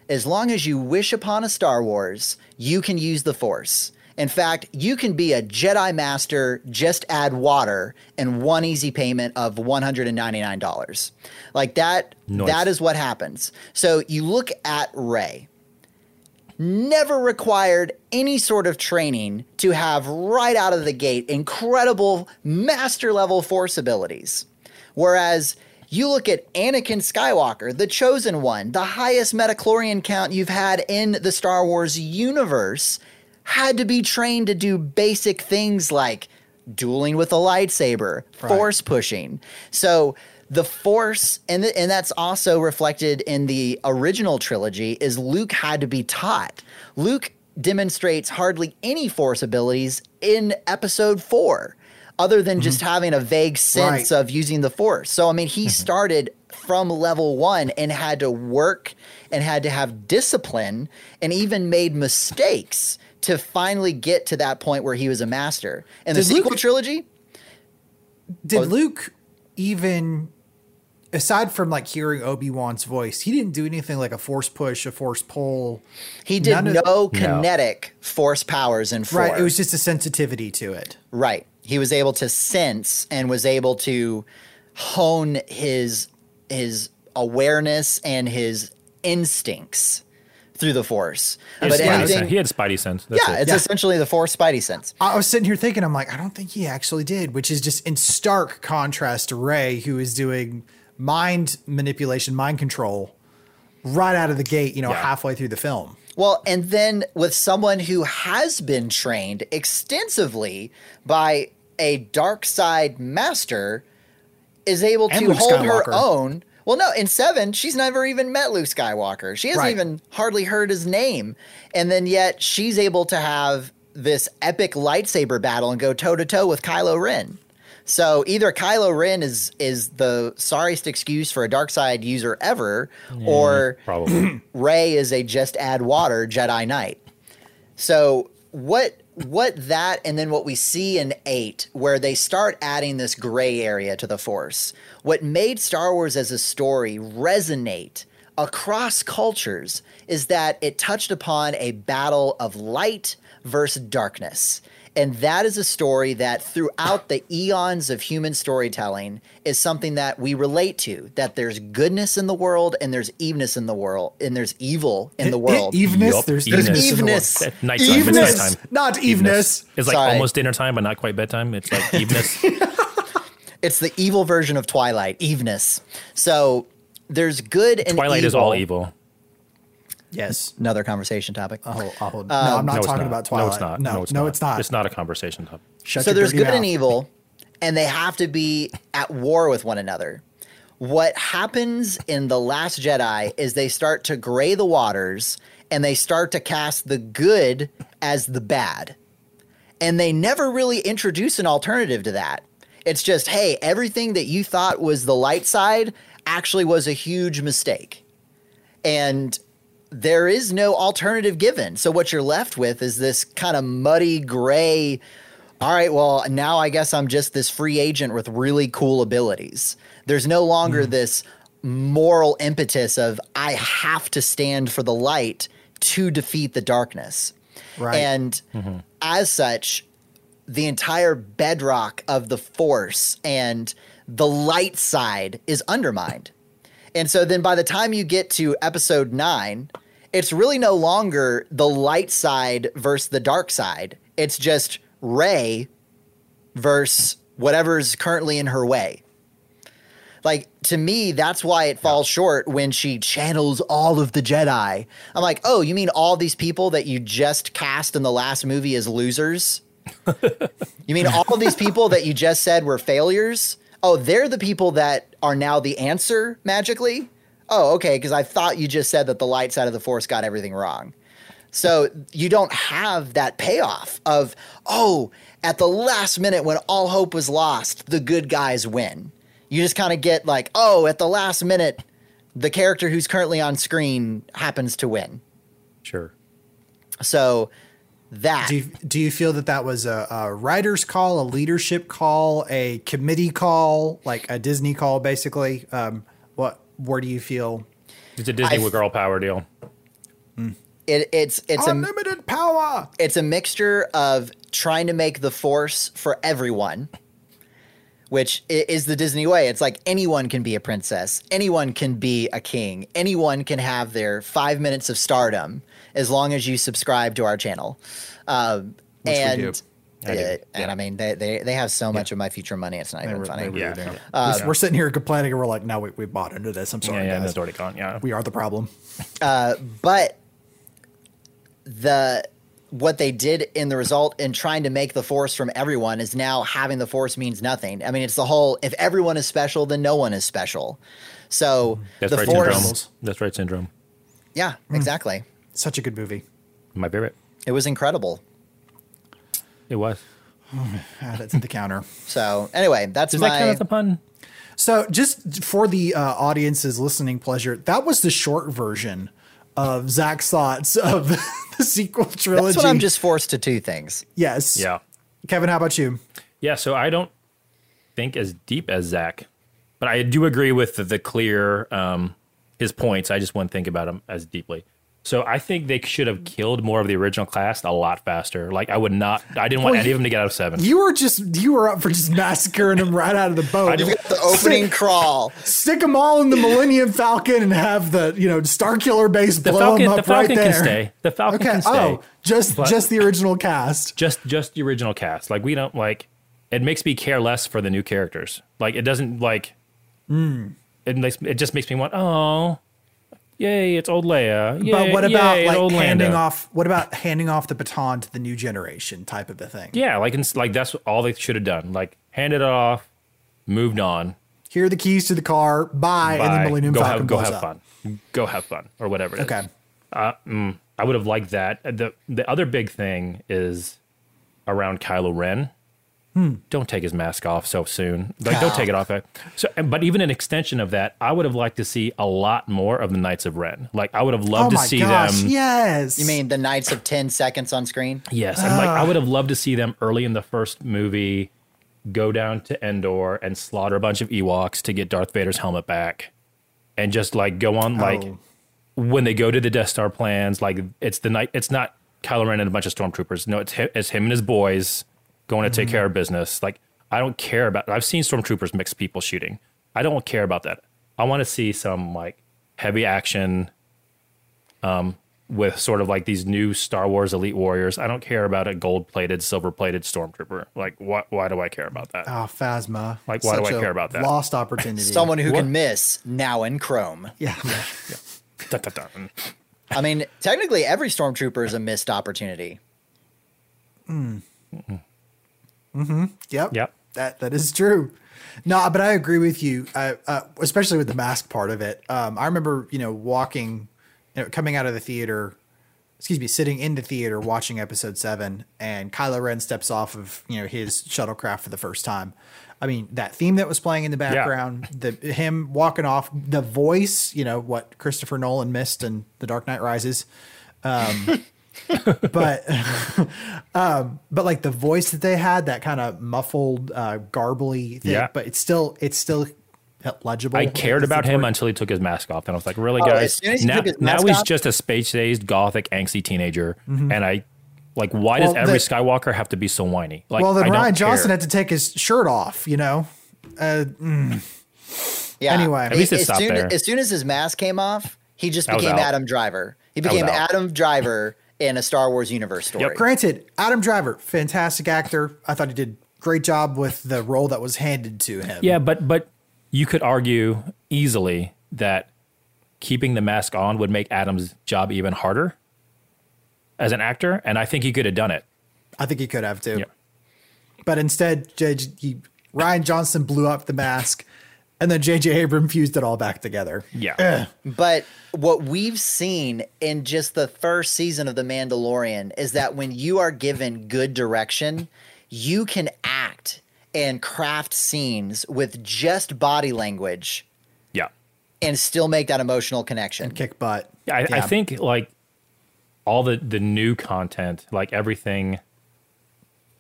as long as you wish upon a Star Wars, you can use the force. In fact, you can be a Jedi Master, just add water and one easy payment of $199. Like that, Nice. that is what happens. So you look at Rey never required any sort of training to have right out of the gate incredible master level force abilities. Whereas you look at Anakin Skywalker, the chosen one, the highest midichlorian count you've had in the Star Wars universe, had to be trained to do basic things like dueling with a lightsaber, force pushing. So the force and th- and that's also reflected in the original trilogy is Luke had to be taught. Luke demonstrates hardly any force abilities in episode 4 other than mm-hmm. just having a vague sense Right. of using the force. So I mean he mm-hmm. started from level 1 and had to work and had to have discipline and even made mistakes to finally get to that point where he was a master. In the Did Luke- sequel trilogy, Did Oh. Luke even, aside from like hearing Obi Wan's voice, he didn't do anything like a force push, a force pull. He did None of- no kinetic force powers in four. Right. It was just a sensitivity to it. right. He was able to sense and was able to hone his his awareness and his instincts through the force. He had But Spidey anything, sense. He had Spidey sense. That's yeah, it. it's Yeah. essentially the force Spidey sense. I was sitting here thinking, I'm like, I don't think he actually did, which is just in stark contrast to Rey, who is doing mind manipulation, mind control right out of the gate, you know, Yeah. halfway through the film. Well, and then with someone who has been trained extensively by a dark side master is able And to Luke hold her own. Well, no, in seven, she's never even met Luke Skywalker. She hasn't Right. even hardly heard his name. And then yet she's able to have this epic lightsaber battle and go toe to toe with Kylo Ren. So either Kylo Ren is is the sorriest excuse for a dark side user ever, or Probably. [clears throat] Rey is a just add water Jedi Knight. So what what that and then what we see in 8 where they start adding this gray area to the force. What made Star Wars as a story resonate across cultures is that it touched upon a battle of light versus darkness. And that is a story that throughout the eons of human storytelling is something that we relate to. That there's goodness in the world and there's evenness in the world and there's evil in the world. Eveness. Yup, There's eveness. eveness. in the world. Eveness. At nighttime. It's nighttime. not eveness. It's like Sorry. almost dinner time, but not quite bedtime. It's like eveness. [laughs] It's the evil version of Twilight, evenness. So there's good and Twilight is all evil. Yes. Another conversation topic. I'll, I'll, um, no, I'm not no, talking not. about Twilight. No, it's not. No, no, it's, not. It's not a conversation topic. Shut so there's dirty good and evil, and they have to be at war with one another. What happens in The Last Jedi is they start to gray the waters and they start to cast the good as the bad. And they never really introduce an alternative to that. It's just, hey, everything that you thought was the light side actually was a huge mistake. And there is no alternative given. So what you're left with is this kind of muddy gray. All right, well, now I guess I'm just this free agent with really cool abilities. There's no longer hmm. this moral impetus of I have to stand for the light to defeat the darkness. Right. And mm-hmm. as such, the entire bedrock of the force and the light side is undermined. And so then by the time you get to episode nine, it's really no longer the light side versus the dark side. It's just Rey versus whatever's currently in her way. Like to me, that's why it falls short when she channels all of the Jedi. I'm like, oh, you mean all these people that you just cast in the last movie as losers? [laughs] you mean all of these people that you just said were failures? Oh, they're the people that are now the answer magically? Oh, okay, because I thought you just said that the light side of the force got everything wrong. So you don't have that payoff of, oh, at the last minute when all hope was lost, the good guys win. You just kind of get like, oh, at the last minute, the character who's currently on screen happens to win. Sure. So that Do you, do you feel that that was a, a writer's call, a leadership call, a committee call, like a Disney call, basically? Um, what? Where do you feel? It's a Disney I- with girl power deal. it, it's it's a Unlimited power. it's a mixture of trying to make the force for everyone which is the disney way it's like anyone can be a princess anyone can be a king anyone can have their five minutes of stardom as long as you subscribe to our channel um, we and do. I do, uh, and yeah. i mean they, they, they have so much of my future money it's not even re- funny they Yeah. Uh, We're- [laughs] we're sitting here complaining, and we're like, "No, we, we bought into this. I'm sorry, yeah, guys. that's already gone. Yeah. We are the problem." [laughs] but the what they did in the result in trying to make the force from everyone is now having the force means nothing. I mean, it's the whole if everyone is special, then no one is special. So That's the right force, syndrome. That's right syndrome. yeah, exactly. Such a good movie. My favorite. It was incredible. It was. Add it to the counter. So anyway, that's Does my that count as a pun? So, just for the uh, audience's listening pleasure, that was the short version of Zach's thoughts of [laughs] the sequel trilogy. that's what I'm just forced to two things. yes. Yeah. Kevin, how about you? Yeah, so I don't think as deep as Zach, but I do agree with the, the clear um, his points. I just wouldn't think about them as deeply. So I think they should have killed more of the original cast a lot faster. Like I would not. I didn't want Well, any of them to get out of seven. You were just you were up for just [laughs] massacring them right out of the boat. do- The opening crawl. Stick them all in the Millennium Falcon and have the you know Star Killer base the blow Falcon, them the up right Falcon there. can stay. The Falcon Okay. can stay. Oh, just But- just the original cast. just just the original cast. Like we don't like. It makes me care less for the new characters. Like it doesn't like. Hmm. It makes it just makes me want. Oh, yay! It's old Leia. Yay, But what about yay, like handing Lando. off? What about handing off the baton to the new generation type of a thing? Yeah, like like that's all they should have done. Like handed it off, moved on. Here are the keys to the car. Bye, and the Millennium go Falcon have go blows have up. fun. Go have fun or whatever. It is. Okay. Uh, mm, I would have liked that. The the other big thing is around Kylo Ren. Hmm. Don't take his mask off so soon. Like, don't take it off. So, but even an extension of that, I would have liked to see a lot more of the Knights of Ren. Like, I would have Oh loved to see gosh! them. Yes. You mean the Knights of ten seconds on screen? Yes, and like I would have loved to see them early in the first movie go down to Endor and slaughter a bunch of Ewoks to get Darth Vader's helmet back, and just like go on like Oh. when they go to the Death Star plans, like it's the night. It's not Kylo Ren and a bunch of stormtroopers. No, it's him, it's him and his boys going to take Mm-hmm. care of business. Like I don't care about. I've seen stormtroopers mix people shooting. I don't care about that. I want to see some like heavy action um, with sort of like these new Star Wars elite warriors. I don't care about a gold plated, silver plated stormtrooper. Like, why, why do I care about that? Oh, Phasma. Like, why do Such I a care about that? Lost [laughs] opportunity. Someone who What? can miss now in Chrome. Yeah. Dun, dun, dun. I mean, technically, every stormtrooper is a missed opportunity. Yep. Yep. That that is true. No, but I agree with you, uh, uh, especially with the mask part of it. Um, I remember, you know, walking, you know, coming out of the theater, excuse me, sitting in the theater watching episode seven, and Kylo Ren steps off of you know his shuttlecraft for the first time. I mean, that theme that was playing in the background, the him walking off, the voice, you know, what Christopher Nolan missed in The Dark Knight Rises. Um, [laughs] [laughs] but [laughs] um but like the voice that they had that kind of muffled uh garbly thing Yeah. but it's still it's still legible I cared about him important. until he took his mask off, and I was like, "Really, Oh, guys? as as he now, now mask he's off- just a space dazed, gothic, angsty teenager." And I, like, why does Mm-hmm. Every the- Skywalker have to be so whiny? Like, well then I don't rian johnson care. had to take his shirt off you know uh Yeah. Anyway. At least it as stopped soon, there. As soon as his mask came off, he just became. Adam Driver. He became. Adam Driver in a Star Wars universe story. granted adam driver fantastic actor i thought he did great job with the role that was handed to him Yeah, but but you could argue easily that keeping the mask on would make Adam's job even harder as an actor, and I think he could have done it. i think he could have too Yeah. but instead J- he, rian johnson blew up the mask and then jj abrams fused it all back together Yeah. But what we've seen in just the first season of The Mandalorian is that when you are given good direction, you can act and craft scenes with just body language Yeah. and still make that emotional connection. And kick butt I, I Yeah. think like all the the new content, like everything,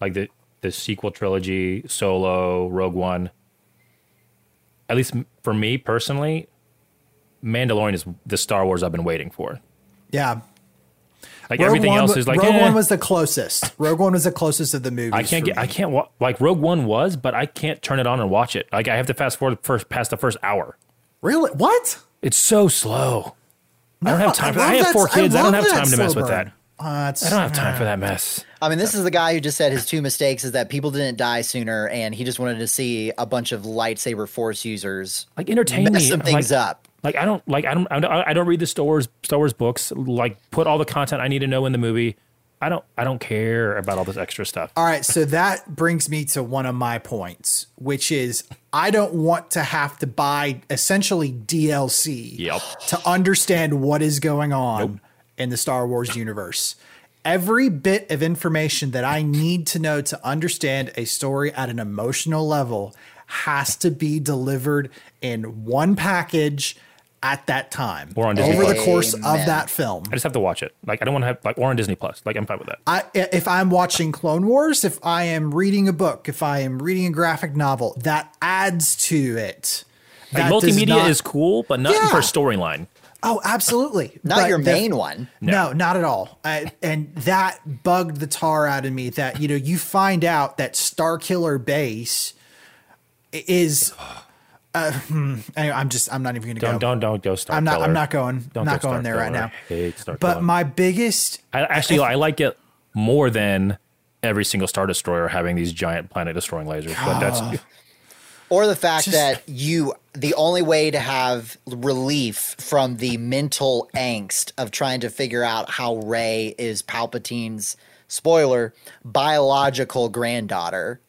like the the sequel trilogy, Solo, Rogue One. At least for me personally, Mandalorian is the Star Wars I've been waiting for. Yeah. Like Rogue everything One else is like Rogue eh. One was the closest. Rogue One was the closest of the movies. I can't get. I can't wa- like Rogue One was, but I can't turn it on and watch it. Like I have to fast forward first past the first hour. Really? What? It's so slow. I don't have time. for love I have four kids. I, don't have time to mess slow with that. Uh, I don't have time for that mess. I mean, this is the guy who just said his two mistakes is that people didn't die sooner, and he just wanted to see a bunch of lightsaber force users Like entertain mess me. some things like, up. Like I don't like I don't I don't, I don't read the Star Wars Star Wars books. Like put all the content I need to know in the movie. I don't I don't care about all this extra stuff. All right, so that brings me to one of my points, which is I don't want to have to buy essentially DLC Yep. to understand what is going on in the Star Wars universe. Every bit of information that I need to know to understand a story at an emotional level has to be delivered in one package at that time Or on Disney over the Plus. course of that film. I just have to watch it. Like I don't want to have like or on Disney Plus. Like I'm fine with that. I, if I'm watching Clone Wars, if I am reading a book, if I am reading a graphic novel, that adds to it. Like multimedia not- is cool, but not Yeah. for storyline. Oh, absolutely. Not But your the- main one. No. not at all. I, and that bugged the tar out of me. That you know, you find out that Star Killer Base is. Uh, hmm, anyway, I'm just. I'm not even going to go. Don't don't don't go Star I'm not. Killer. I'm not going. Don't not go going Star there right now. I But Killer. my biggest. I, actually, I like it more than every single Star Destroyer having these giant planet destroying lasers. But that's [laughs] Or the fact Just- that you, the only way to have relief from the mental angst of trying to figure out how Rey is Palpatine's spoiler biological granddaughter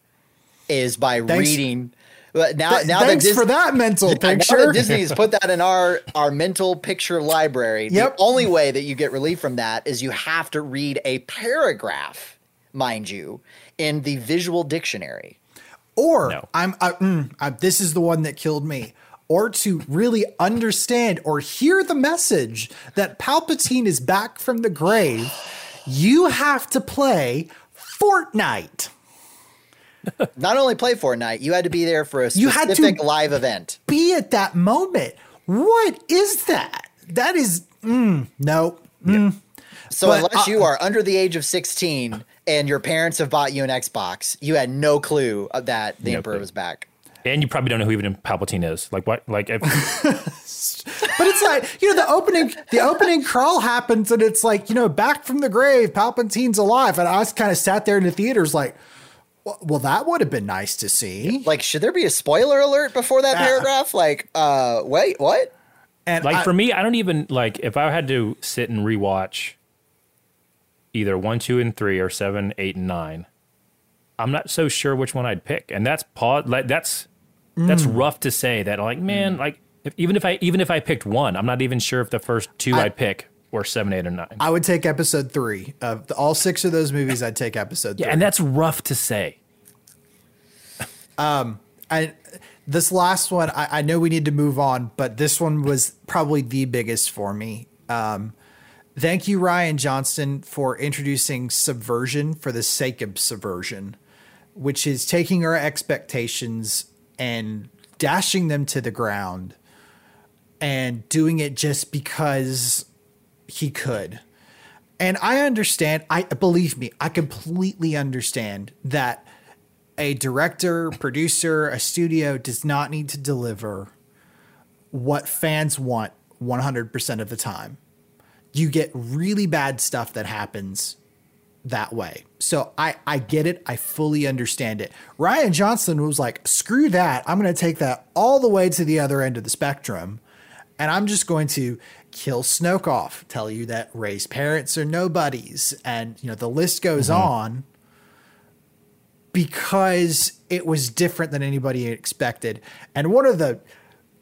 is by Thanks- reading. But now, Th- now thanks that Dis- for that mental [laughs] picture. that Disney's put that in our our mental picture library. Yep. The only way that you get relief from that is you have to read a paragraph, mind you, in the visual dictionary. Or No. I'm I, mm, I, this is the one that killed me. Or to really understand or hear the message that Palpatine is back from the grave you have to play Fortnite. [laughs] Not only play Fortnite, you had to be there for a You had to- specific live event. be at that moment. What is that? That is mm, no So But, unless uh, you are under the age of 16 and your parents have bought you an Xbox, you had no clue that the No Emperor clue. was back. and you probably don't know who even Palpatine is. Like what? Like if, [laughs] but it's like you know the opening the opening crawl happens and it's like you know back from the grave Palpatine's alive and I was kind of sat there in the theaters like well, well that would have been nice to see Like, should there be a spoiler alert before that Yeah. paragraph? Like, uh, wait, what? and like I- for me, I don't even like if I had to sit and rewatch either one, two, and three, or seven, eight, and nine. I'm not so sure which one I'd pick, and that's pause. Like that's that's Mm. rough to say. That like man, like if, even if I even if I picked one, I'm not even sure if the first two I, would pick were seven, eight, or nine. I would take episode three of the, all six of those movies. I'd take episode yeah, three. and that's rough to say. um, I this last one, I, I know we need to move on, but this one was probably the biggest for me. Um, thank you, Rian Johnson, for introducing subversion for the sake of subversion, which is taking our expectations and dashing them to the ground and doing it just because he could. And I understand, I believe me, I completely understand that a director, producer, a studio does not need to deliver what fans want 100% of the time. You get really bad stuff that happens that way. So I I get it. I fully understand it. Rian Johnson was like, "Screw that. I'm going to take that all the way to the other end of the spectrum and I'm just going to kill Snoke off, tell you that Rey's parents are nobodies and you know the list goes mm-hmm. on because it was different than anybody expected. And one of the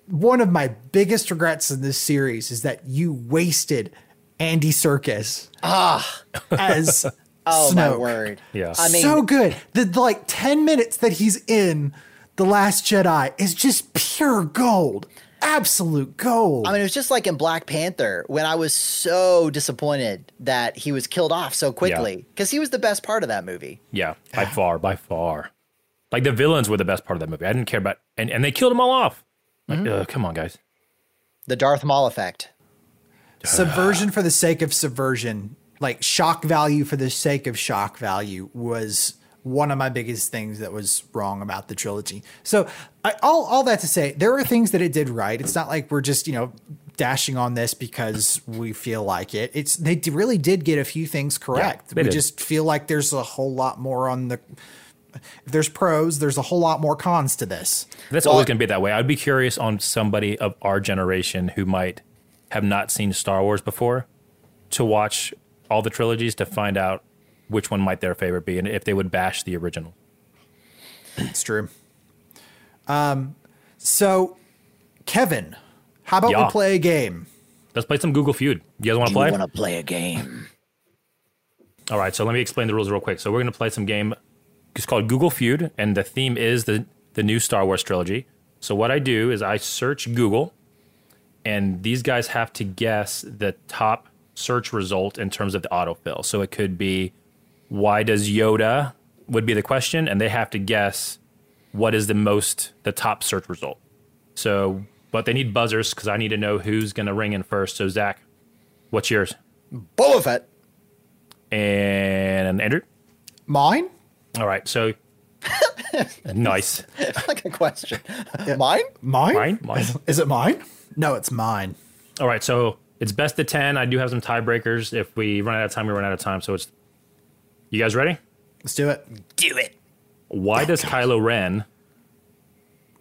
one of my biggest regrets in this series is that you wasted Andy Serkis Ah, as [laughs] Oh Snoke. my word! Yeah. I mean, so good. The like 10 minutes that he's in The Last Jedi is just pure gold. absolute gold. I mean, it was just like in Black Panther when I was so disappointed that he was killed off so quickly because he was the best part of that movie. Yeah, by far, by far. Like the villains were the best part of that movie. I didn't care about, and, and they killed them all off. Like, ugh, come on, guys. The Darth Maul effect. Subversion for the sake of subversion, like shock value for the sake of shock value, was one of my biggest things that was wrong about the trilogy. So, I, all all that to say, there are things that it did right. It's not like we're just you know dashing on this because we feel like it. It's they d- really did get a few things correct. they we did. just feel like there's a whole lot more on the. If there's pros, there's a whole lot more cons to this. That's always going to be that way. I'd be curious on somebody of our generation who might have not seen Star Wars before to watch all the trilogies to find out which one might their favorite be and if they would bash the original. It's true. Um, so Kevin, how about Yeah. we play a game? Let's play some Google Feud. You guys want to play? want to play a game? All right, so let me explain the rules real quick. So we're going to play some game. It's called Google Feud, and the theme is the the new Star Wars trilogy. So what I do is I search Google, and these guys have to guess the top search result in terms of the autofill. So it could be, why does Yoda would be the question, and they have to guess what is the most the top search result. So, but they need buzzers because I need to know who's going to ring in first. So Zach, what's yours? Boba Fett. And Andrew. Mine? All right, so [laughs] nice. like a question. Mine? Mine? Mine, mine. Is it mine? No, it's mine. All right, so it's best of ten. I do have some tiebreakers. If we run out of time, we run out of time. So it's you guys ready? Let's do it. Do it. Why does Kylo Ren,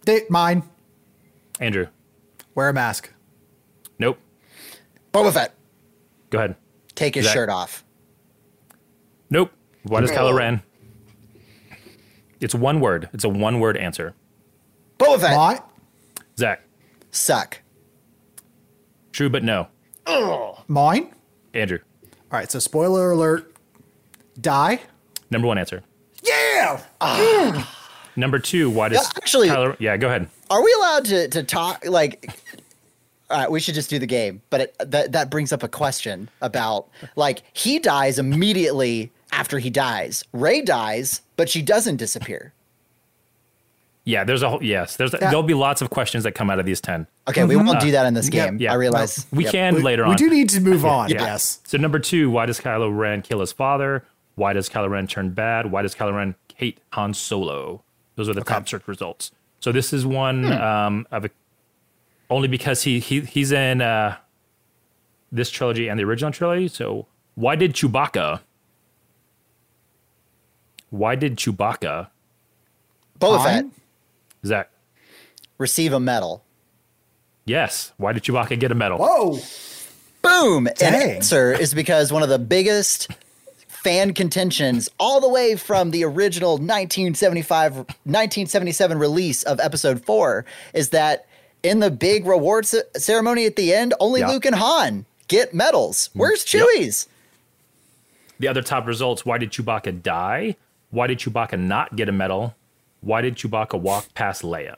Di- mine. Andrew? Wear a mask. Nope. Boba Fett. Go ahead. Take his Zach. shirt off. Nope. Why does Kylo Ren? It's one word. It's a one word answer. Boba Fett. Mine? Zach. Suck. True, but no. Mine? Andrew. All right, so spoiler alert. Die? Number one answer. Yeah! [sighs] Number two. Why does actually- Kylo? Yeah, go ahead. Are we allowed to, to talk? Like, all right, we should just do the game. But it, that, that brings up a question about like, he dies immediately after he dies. Rey dies, but she doesn't disappear. Yeah, there's a whole yes. There's there'll be lots of questions that come out of these ten. Okay, we won't do that in this game. Yeah, I realize. we Yep. can later on. we do need to move [laughs] on, Yeah. yes. So number two, why does Kylo Ren kill his father? Why does Kylo Ren turn bad? Why does Kylo Ren hate Han Solo? Those are the top search results. So this is one um, of a, only because he he he's in uh, this trilogy and the original trilogy. So why did Chewbacca? Why did Chewbacca? Boba Fett Mine? Zach. receive a medal. Yes. Why did Chewbacca get a medal? Whoa! Boom. And answer is because one of the biggest fan contentions all the way from the original 1975 1977 release of episode 4 is that in the big reward ce- ceremony at the end only Yeah. Luke and Han get medals. Mm, Where's Yep. Chewie's? The other top results why did Chewbacca die? Why did Chewbacca not get a medal? Why did Chewbacca walk past Leia?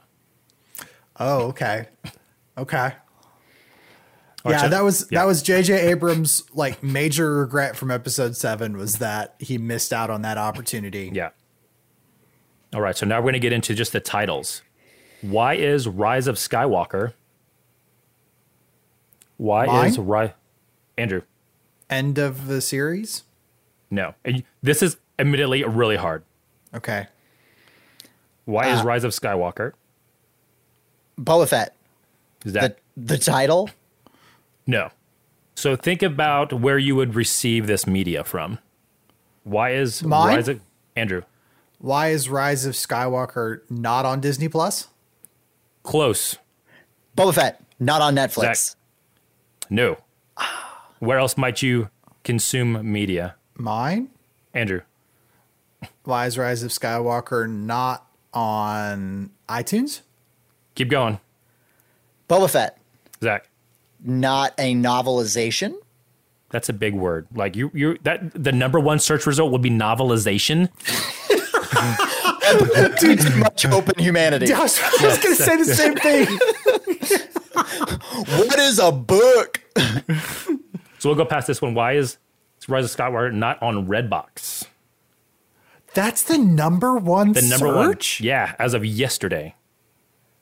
Oh, okay. Okay. All right, yeah, so- that was yeah. that was JJ Abrams like major regret from episode 7 was that he missed out on that opportunity. Yeah. All right, so now we're going to get into just the titles. Why is Rise of Skywalker? Why is Mine? Rise? Andrew, End of the series? no. This is admittedly really hard. Okay. Why is uh, Rise of Skywalker? Boba Fett. Is The that the title? no? So think about where you would receive this media from. Why is Mine? Rise of Andrew Why is Rise of Skywalker not on Disney Plus? close? Boba Fett not on Netflix. Zach. No. Where else might you consume media, Mine? Andrew? Why is Rise of Skywalker not on iTunes? Keep going, Boba Fett Zach. not a novelization. That's a big word. Like you, you that the number one search result would be novelization. [laughs] Too much open humanity. I was, I was going to say the same thing. [laughs] what is a book? So we'll go past this one. Why is Rise of Skywalker not on Redbox? That's the number one The number search? one. Yeah, as of yesterday.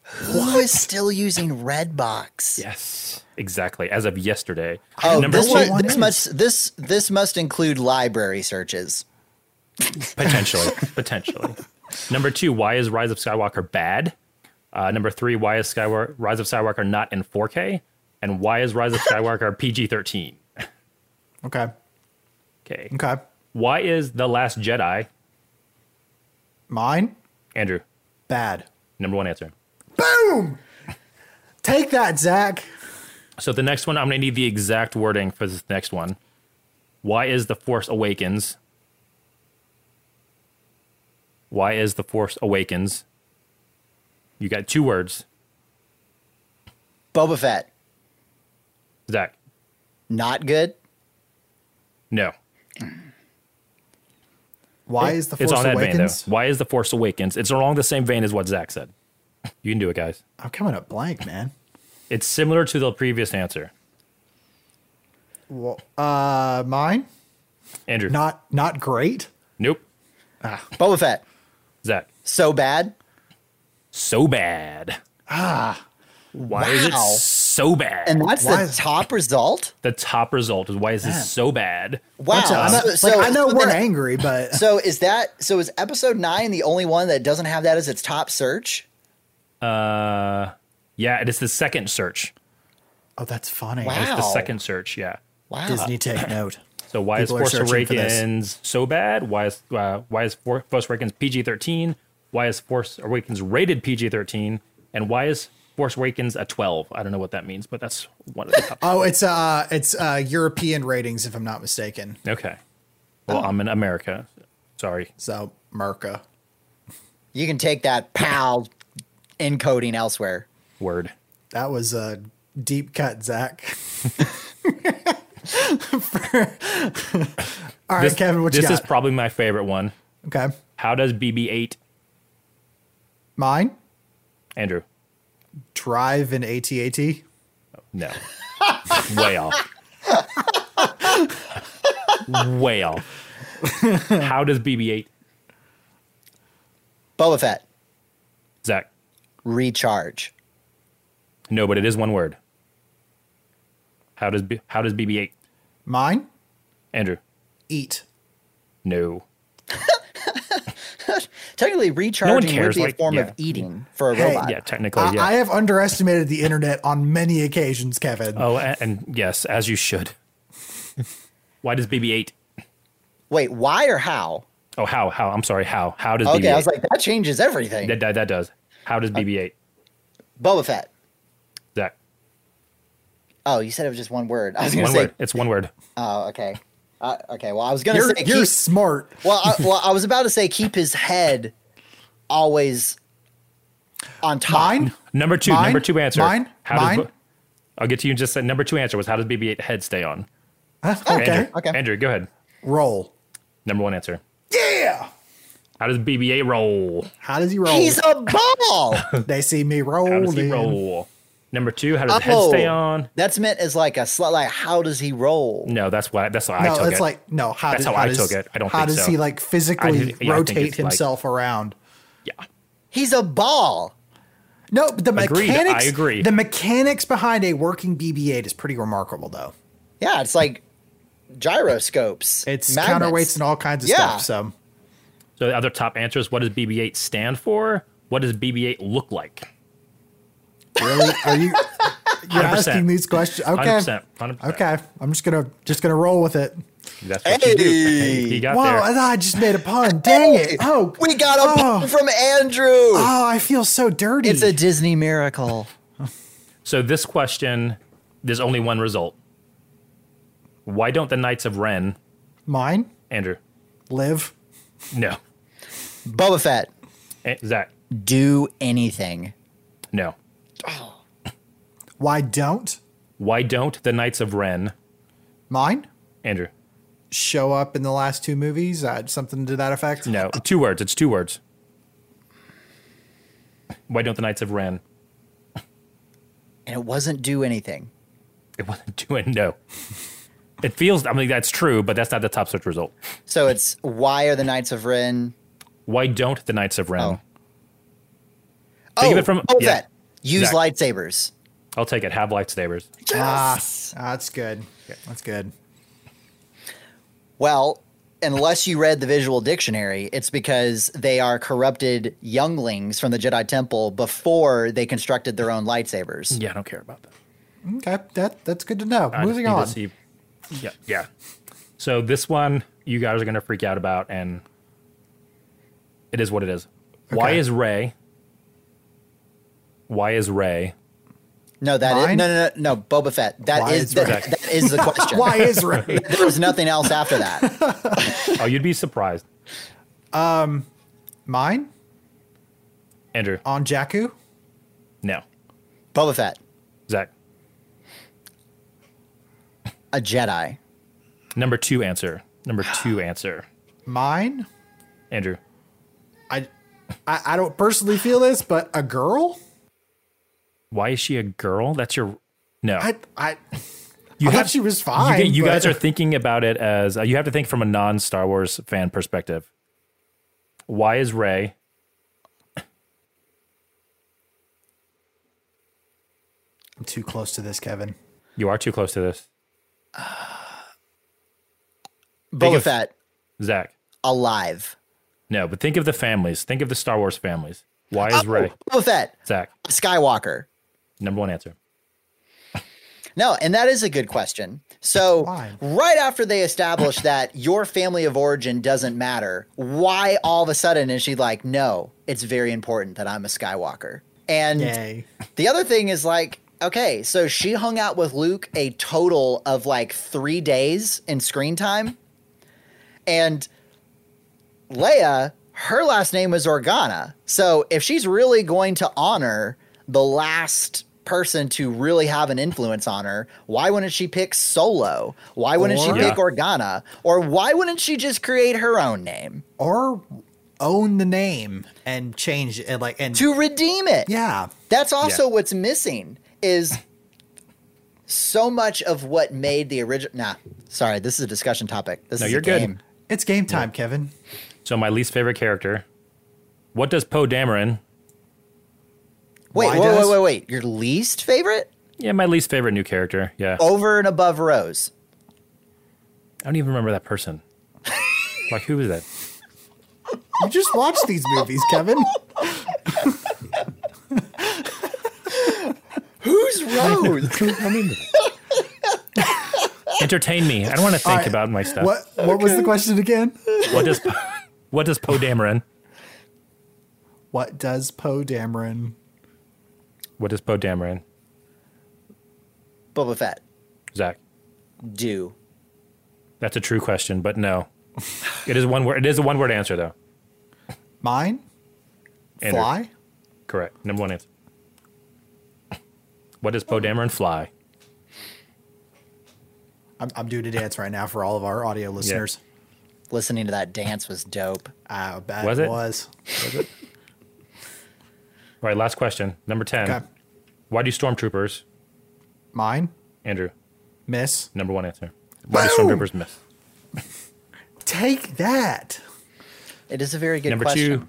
Who is still using Redbox? Yes, exactly. As of yesterday. Oh, number this, one this must this this must include library searches. potentially, [laughs] potentially. Number two, why is Rise of Skywalker bad? Uh, number three, why is Skywalker Rise of Skywalker not in 4K? And why is Rise of Skywalker [laughs] PG-13? Okay. Okay. Okay. Why is The Last Jedi, Mine? Andrew? Bad. Number one answer. Boom! Take that, Zach. So the next one, I'm gonna need the exact wording for this next one. Why is The Force Awakens? Why is The Force Awakens? You got two words, Boba Fett, Zach. not good. No. Why is the Force it's on that Awakens? vein though. Why is the Force Awakens? It's along the same vein as what Zach said. [laughs] You can do it, guys. I'm coming up blank, man. It's similar to the previous answer. Well, uh, mine? Andrew. Not not great. Nope. Ah. Boba Fett, Zach. so bad. So bad. Ah. Why is it so bad? And that's Why the is- top result. the top result is why is this so bad? Wow. Bunch of- I'm So- not- so- like, I know so we're then- angry, [laughs] but So is that so? Is episode nine the only one that doesn't have that as its top search? Uh, yeah, it is the second search. oh, that's funny. Wow. It's the second search. Yeah. Wow. Disney, take [laughs] note. So why People is Force searching for. Awakens so bad? Why is uh, why is Force Awakens PG thirteen? Why is Force Awakens rated PG thirteen? And why is Force Awakens a twelve? I don't know what that means, but that's one of the top. [laughs] Oh, it's uh, it's uh, European ratings, if I'm not mistaken. okay. Well, I'm in America. Sorry. So Merca. You can take that PAL encoding elsewhere. Word. That was a deep cut, Zach. [laughs] All right, This, Kevin, what you this is probably my favorite one. okay, How does BB-8, mine. Andrew? Drive in ATAT. No. [laughs] Way off. Way off. How does BB-8, Boba Fett, Zach? recharge. No, but it is one word. How does B- how does BB-8, Mine. Andrew? Eat. No. [laughs] Technically, recharging cares, would be like, a form yeah. of eating for a Hey, robot. Yeah, technically, I, yeah. I have underestimated the internet on many occasions, Kevin. oh, and, and yes, as you should. [laughs] Why does BB-8? Wait, why or how? Oh, how? How? I'm sorry. How? How does Okay, BB-8? I was like, that changes everything. that, that, that does. How does uh, BB-8? Boba Fett. Zach. Oh, you said it was just one word. I was going to say. word. It's one word. Oh, okay. Uh, okay. Well, I was going to you're say. you're keep- smart. [laughs] well, I, well, I was about to say keep his head always on top. Mine. Number two. Mine? Number two answer. Mine? How Mine? Does, I'll get to you in just a second. Number two answer was how does BB-8 head stay on? Huh? Okay. Andrew, Okay. Andrew, go ahead. Roll. Number one answer. Yeah. How does BB-8 roll? How does he roll? He's a ball. [laughs] they see me roll. How does he rolling. roll? Number two, how does the head stay oh, on? That's meant as like a slut. Like, how does he roll? No, that's why. That's why I No, took it's it. like no. How That's how I does, took it. I don't How does so. he like physically think- yeah, rotate it's like- himself around? yeah. He's a ball. No, but the Agreed, I agree. The mechanics behind a working BB-8 is pretty remarkable, though. Yeah, it's like gyroscopes. It's magnets. counterweights and all kinds of Yeah. stuff. So So the other top answers: What does BB-8 stand for? What does BB-8 look like? Really, are you? You're 100%. asking these questions. Okay. 100%, 100%. Okay. I'm just gonna just gonna roll with it. That's what you do. Hey! He got Wow, there. I thought I just made a pun. Dang it! Oh, We got a oh, ball from Andrew. Oh, I feel so dirty. It's a Disney miracle. So this question, there's only one result. Why don't the Knights of Ren, mine. Andrew? Live. No. Boba Fett, Eh, Zach? do anything. No. Why don't Why don't the Knights of Ren, mine Andrew? show up in the last two movies? Uh, something to that effect. No. Two words. It's two words. Why don't the Knights of Ren? and it wasn't do anything. It wasn't doing no. It feels. I mean, that's true, but that's not the top search result. So it's why are the Knights of Ren? Why don't the Knights of Ren? Oh. Think oh, of it from- Boba yeah. Fett. Use Zach. lightsabers. I'll take it. Have lightsabers. Ah, that's good. That's good. Well, unless you read the visual dictionary, it's because they are corrupted younglings from the Jedi Temple before they constructed their own lightsabers. Yeah, I don't care about that. Okay, that that's good to know. I Moving on. see- Yeah, yeah. So this one, you guys are gonna freak out about, and it is what it is. Why is Rey? Why is Rey? No, that is Mine? no, no, no, no. Boba Fett. That why is, is the, that is the question. [laughs] Why is Rey? [laughs] There was nothing else after that. [laughs] Oh, you'd be surprised, Um, Mine Andrew. on Jakku. No, Boba Fett, Zach. a Jedi. Number two answer. Number two [gasps] answer. Mine. Andrew. I, I I don't personally feel this, but a girl. Why is she a girl? That's your no. I I. you I thought she was fine, You, you but- guys are thinking about it as uh, you have to think from a non Star Wars fan perspective. Why is Rey? I'm too close to this, Kevin. You are too close to this, Boba of- Fett, Zach. alive. No, but think of the families. Think of the Star Wars families. Why is Rey? Boba Fett, Zach. Skywalker. Number one answer. No, and that is a good question. So, Why? right after they established that your family of origin doesn't matter, why all of a sudden is she like, no, it's very important that I'm a Skywalker? And Yay. the other thing is like, okay, so she hung out with Luke a total of like three days in screen time. And Leia, her last name was Organa. So if she's really going to honor the last person to really have an influence on her, why wouldn't she pick Solo? Why wouldn't she pick Yeah. Organa? Or why wouldn't she just create her own name Or own the name and change it, like and to redeem it? yeah. That's also Yeah. what's missing is so much of what made the original. Nah, sorry, this is a discussion topic. This No, is you're a good. game. It's game time, Kevin. So my least favorite character. What does Poe Dameron? Wait, Why wait, does- wait, wait, wait. Your least favorite Yeah, my least favorite new character. Yeah, over and above Rose. I don't even remember that person. [laughs] like who was that? You just watch these movies, Kevin. [laughs] Who's Rose? [laughs] I mean, entertain me. I don't want to think All right. about my stuff. What what was the question again? What does what does Poe Dameron? What does Poe Dameron? What does Poe Dameron? Boba Fett. Zach. Do. That's a true question, but no. It is one word. It is a one word answer though. Mine? Andrew. Fly? Correct. Number one answer. What does Poe Dameron fly? I'm, I'm doing a dance right now for all of our audio listeners. Listening to that dance was dope. I bet Was it it? was. All right, last question. Number 10. Okay. Why do stormtroopers, Mine? Andrew, Miss? number one answer. Why do stormtroopers miss? Take that. It is a very good question. Number question. two,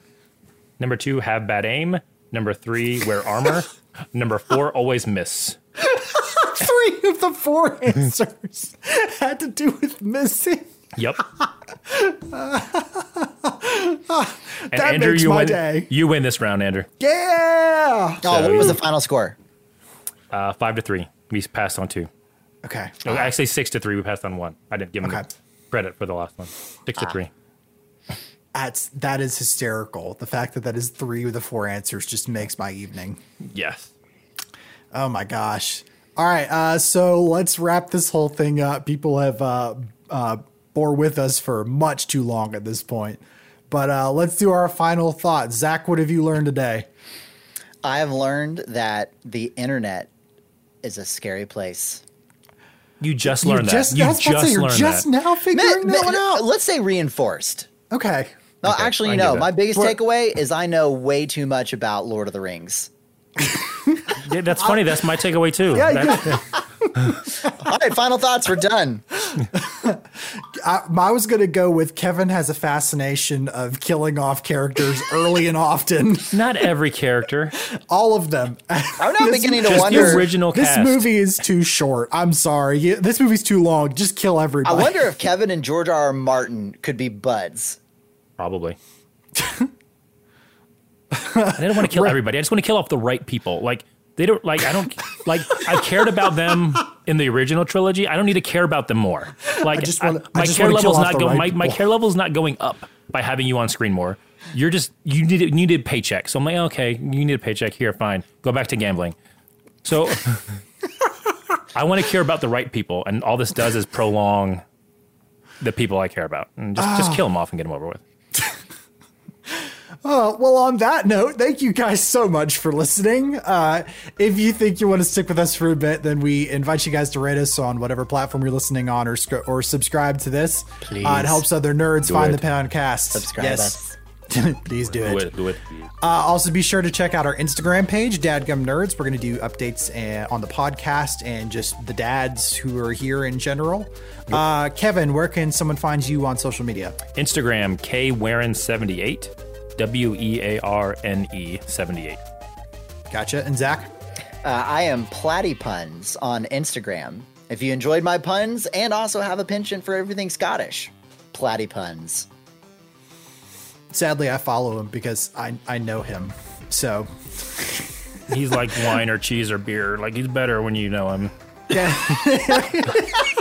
number two, have bad aim. Number three, wear armor. [laughs] number four, always miss. [laughs] Three of the four [laughs] answers had to do with missing. Yep. [laughs] and That Andrew, makes you my win. day. You win this round, Andrew. Yeah. Oh, what was the final score? Uh, five to three. We passed on two. Okay. No, actually, six to three. We passed on one. I didn't give him Okay. credit for the last one. Six to Ah. three. That's that is hysterical. The fact that that is three of the four answers just makes my evening. Yes. Oh my gosh. All right, uh, so let's wrap this whole thing up. People have uh, uh, bore with us for much too long at this point, but uh, let's do our final thoughts. Zach, what have you learned today? I have learned that the internet is a scary place. You just You learned just, that. You I was about say, just you're learned just that. now figuring Ma- that ma- one out. Let's say reinforced. Okay. No, Okay, actually, I you know, my biggest What- takeaway is I know way too much about Lord of the Rings. [laughs] Yeah, that's funny. That's my takeaway too. Yeah, That- [laughs] [laughs] All right, final thoughts. We're done. I, I was going to go with Kevin has a fascination of killing off characters early and often. not every character. All of them. I'm now beginning to wonder. the original This cast. movie is too short. I'm sorry. You- This movie's too long. Just kill everybody. I wonder if Kevin and George R. R. Martin could be buds. Probably. [laughs] I don't want to kill everybody. I just want to kill off the right people. Like they don't like. I don't like. I cared about them in the original trilogy. I don't need to care about them more. Like just wanna- I my just care level's not going. right my, my care level's not going up by having you on screen more. You're just you need you need a paycheck. So I'm like, okay, you need a paycheck here. Fine, go back to gambling. So [laughs] I want to care about the right people, and all this does is prolong the people I care about, and just Ah. just kill them off and get them over with. Uh, well, on that note, thank you guys so much for listening. Uh, if you think you want to stick with us for a bit, then we invite you guys to rate us on whatever platform you're listening on or, sc- or subscribe to this. Uh, it helps other nerds find it. the podcast. Subscribe yes. us. [laughs] Please do it. Do it. Do it. Uh, also, be sure to check out our Instagram page, Dadgum Nerds. We're going to do updates uh, on the podcast and just the dads who are here in general. Uh, Kevin, where can someone find you on social media? Instagram K Warren seventy eight, W E A R N E seventy eight. Gotcha. And Zach? Uh, I am Platty Puns on Instagram. If you enjoyed my puns and also have a penchant for everything Scottish, Platty Puns. Sadly, I follow him because I, I know him. So, He's like wine or cheese or beer. Like he's better when you know him. [laughs]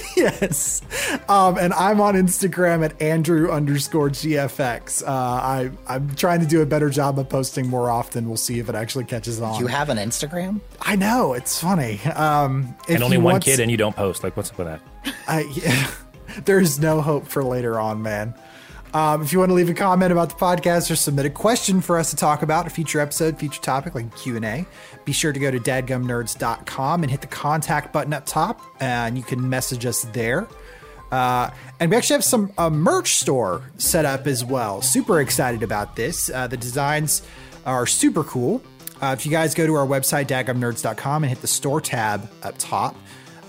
[laughs] yes. Um, and I'm on Instagram at Andrew underscore GFX. Uh, I, I'm trying to do a better job of posting more often. We'll see if it actually catches on. You have an Instagram? I know. It's funny. Um, if And only one want- kid, and you don't post. Like what's up with that? I, [laughs] yeah, there's no hope for later on, man. Um, if you want to leave a comment about the podcast or submit a question for us to talk about, a future episode, future topic like Q&A, be sure to go to dadgumnerds.com and hit the contact button up top, and you can message us there. Uh, and we actually have some a merch store set up as well. Super excited about this. Uh, the designs are super cool. Uh, if you guys go to our website, dadgumnerds.com, and hit the store tab up top,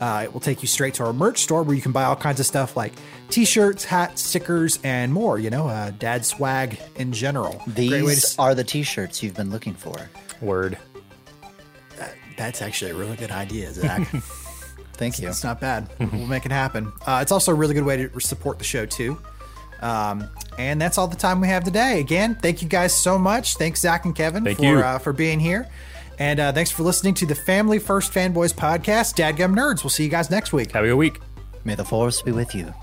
uh, it will take you straight to our merch store where you can buy all kinds of stuff like t-shirts, hats, stickers, and more. You know, uh, dad swag in general. Great way to These are the t-shirts you've been looking for. Word. That's actually a really good idea, Zach. [laughs] Thank you. it's not bad. we'll make it happen. Uh, it's also a really good way to support the show too. Um, and that's all the time we have today. Again, thank you guys so much. Thanks Zach and Kevin Thank for you. Uh, for being here. And uh, thanks for listening to the Family First Fanboys podcast, Dadgum Nerds. We'll see you guys next week. Have a good week. May the force be with you.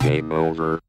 Game over.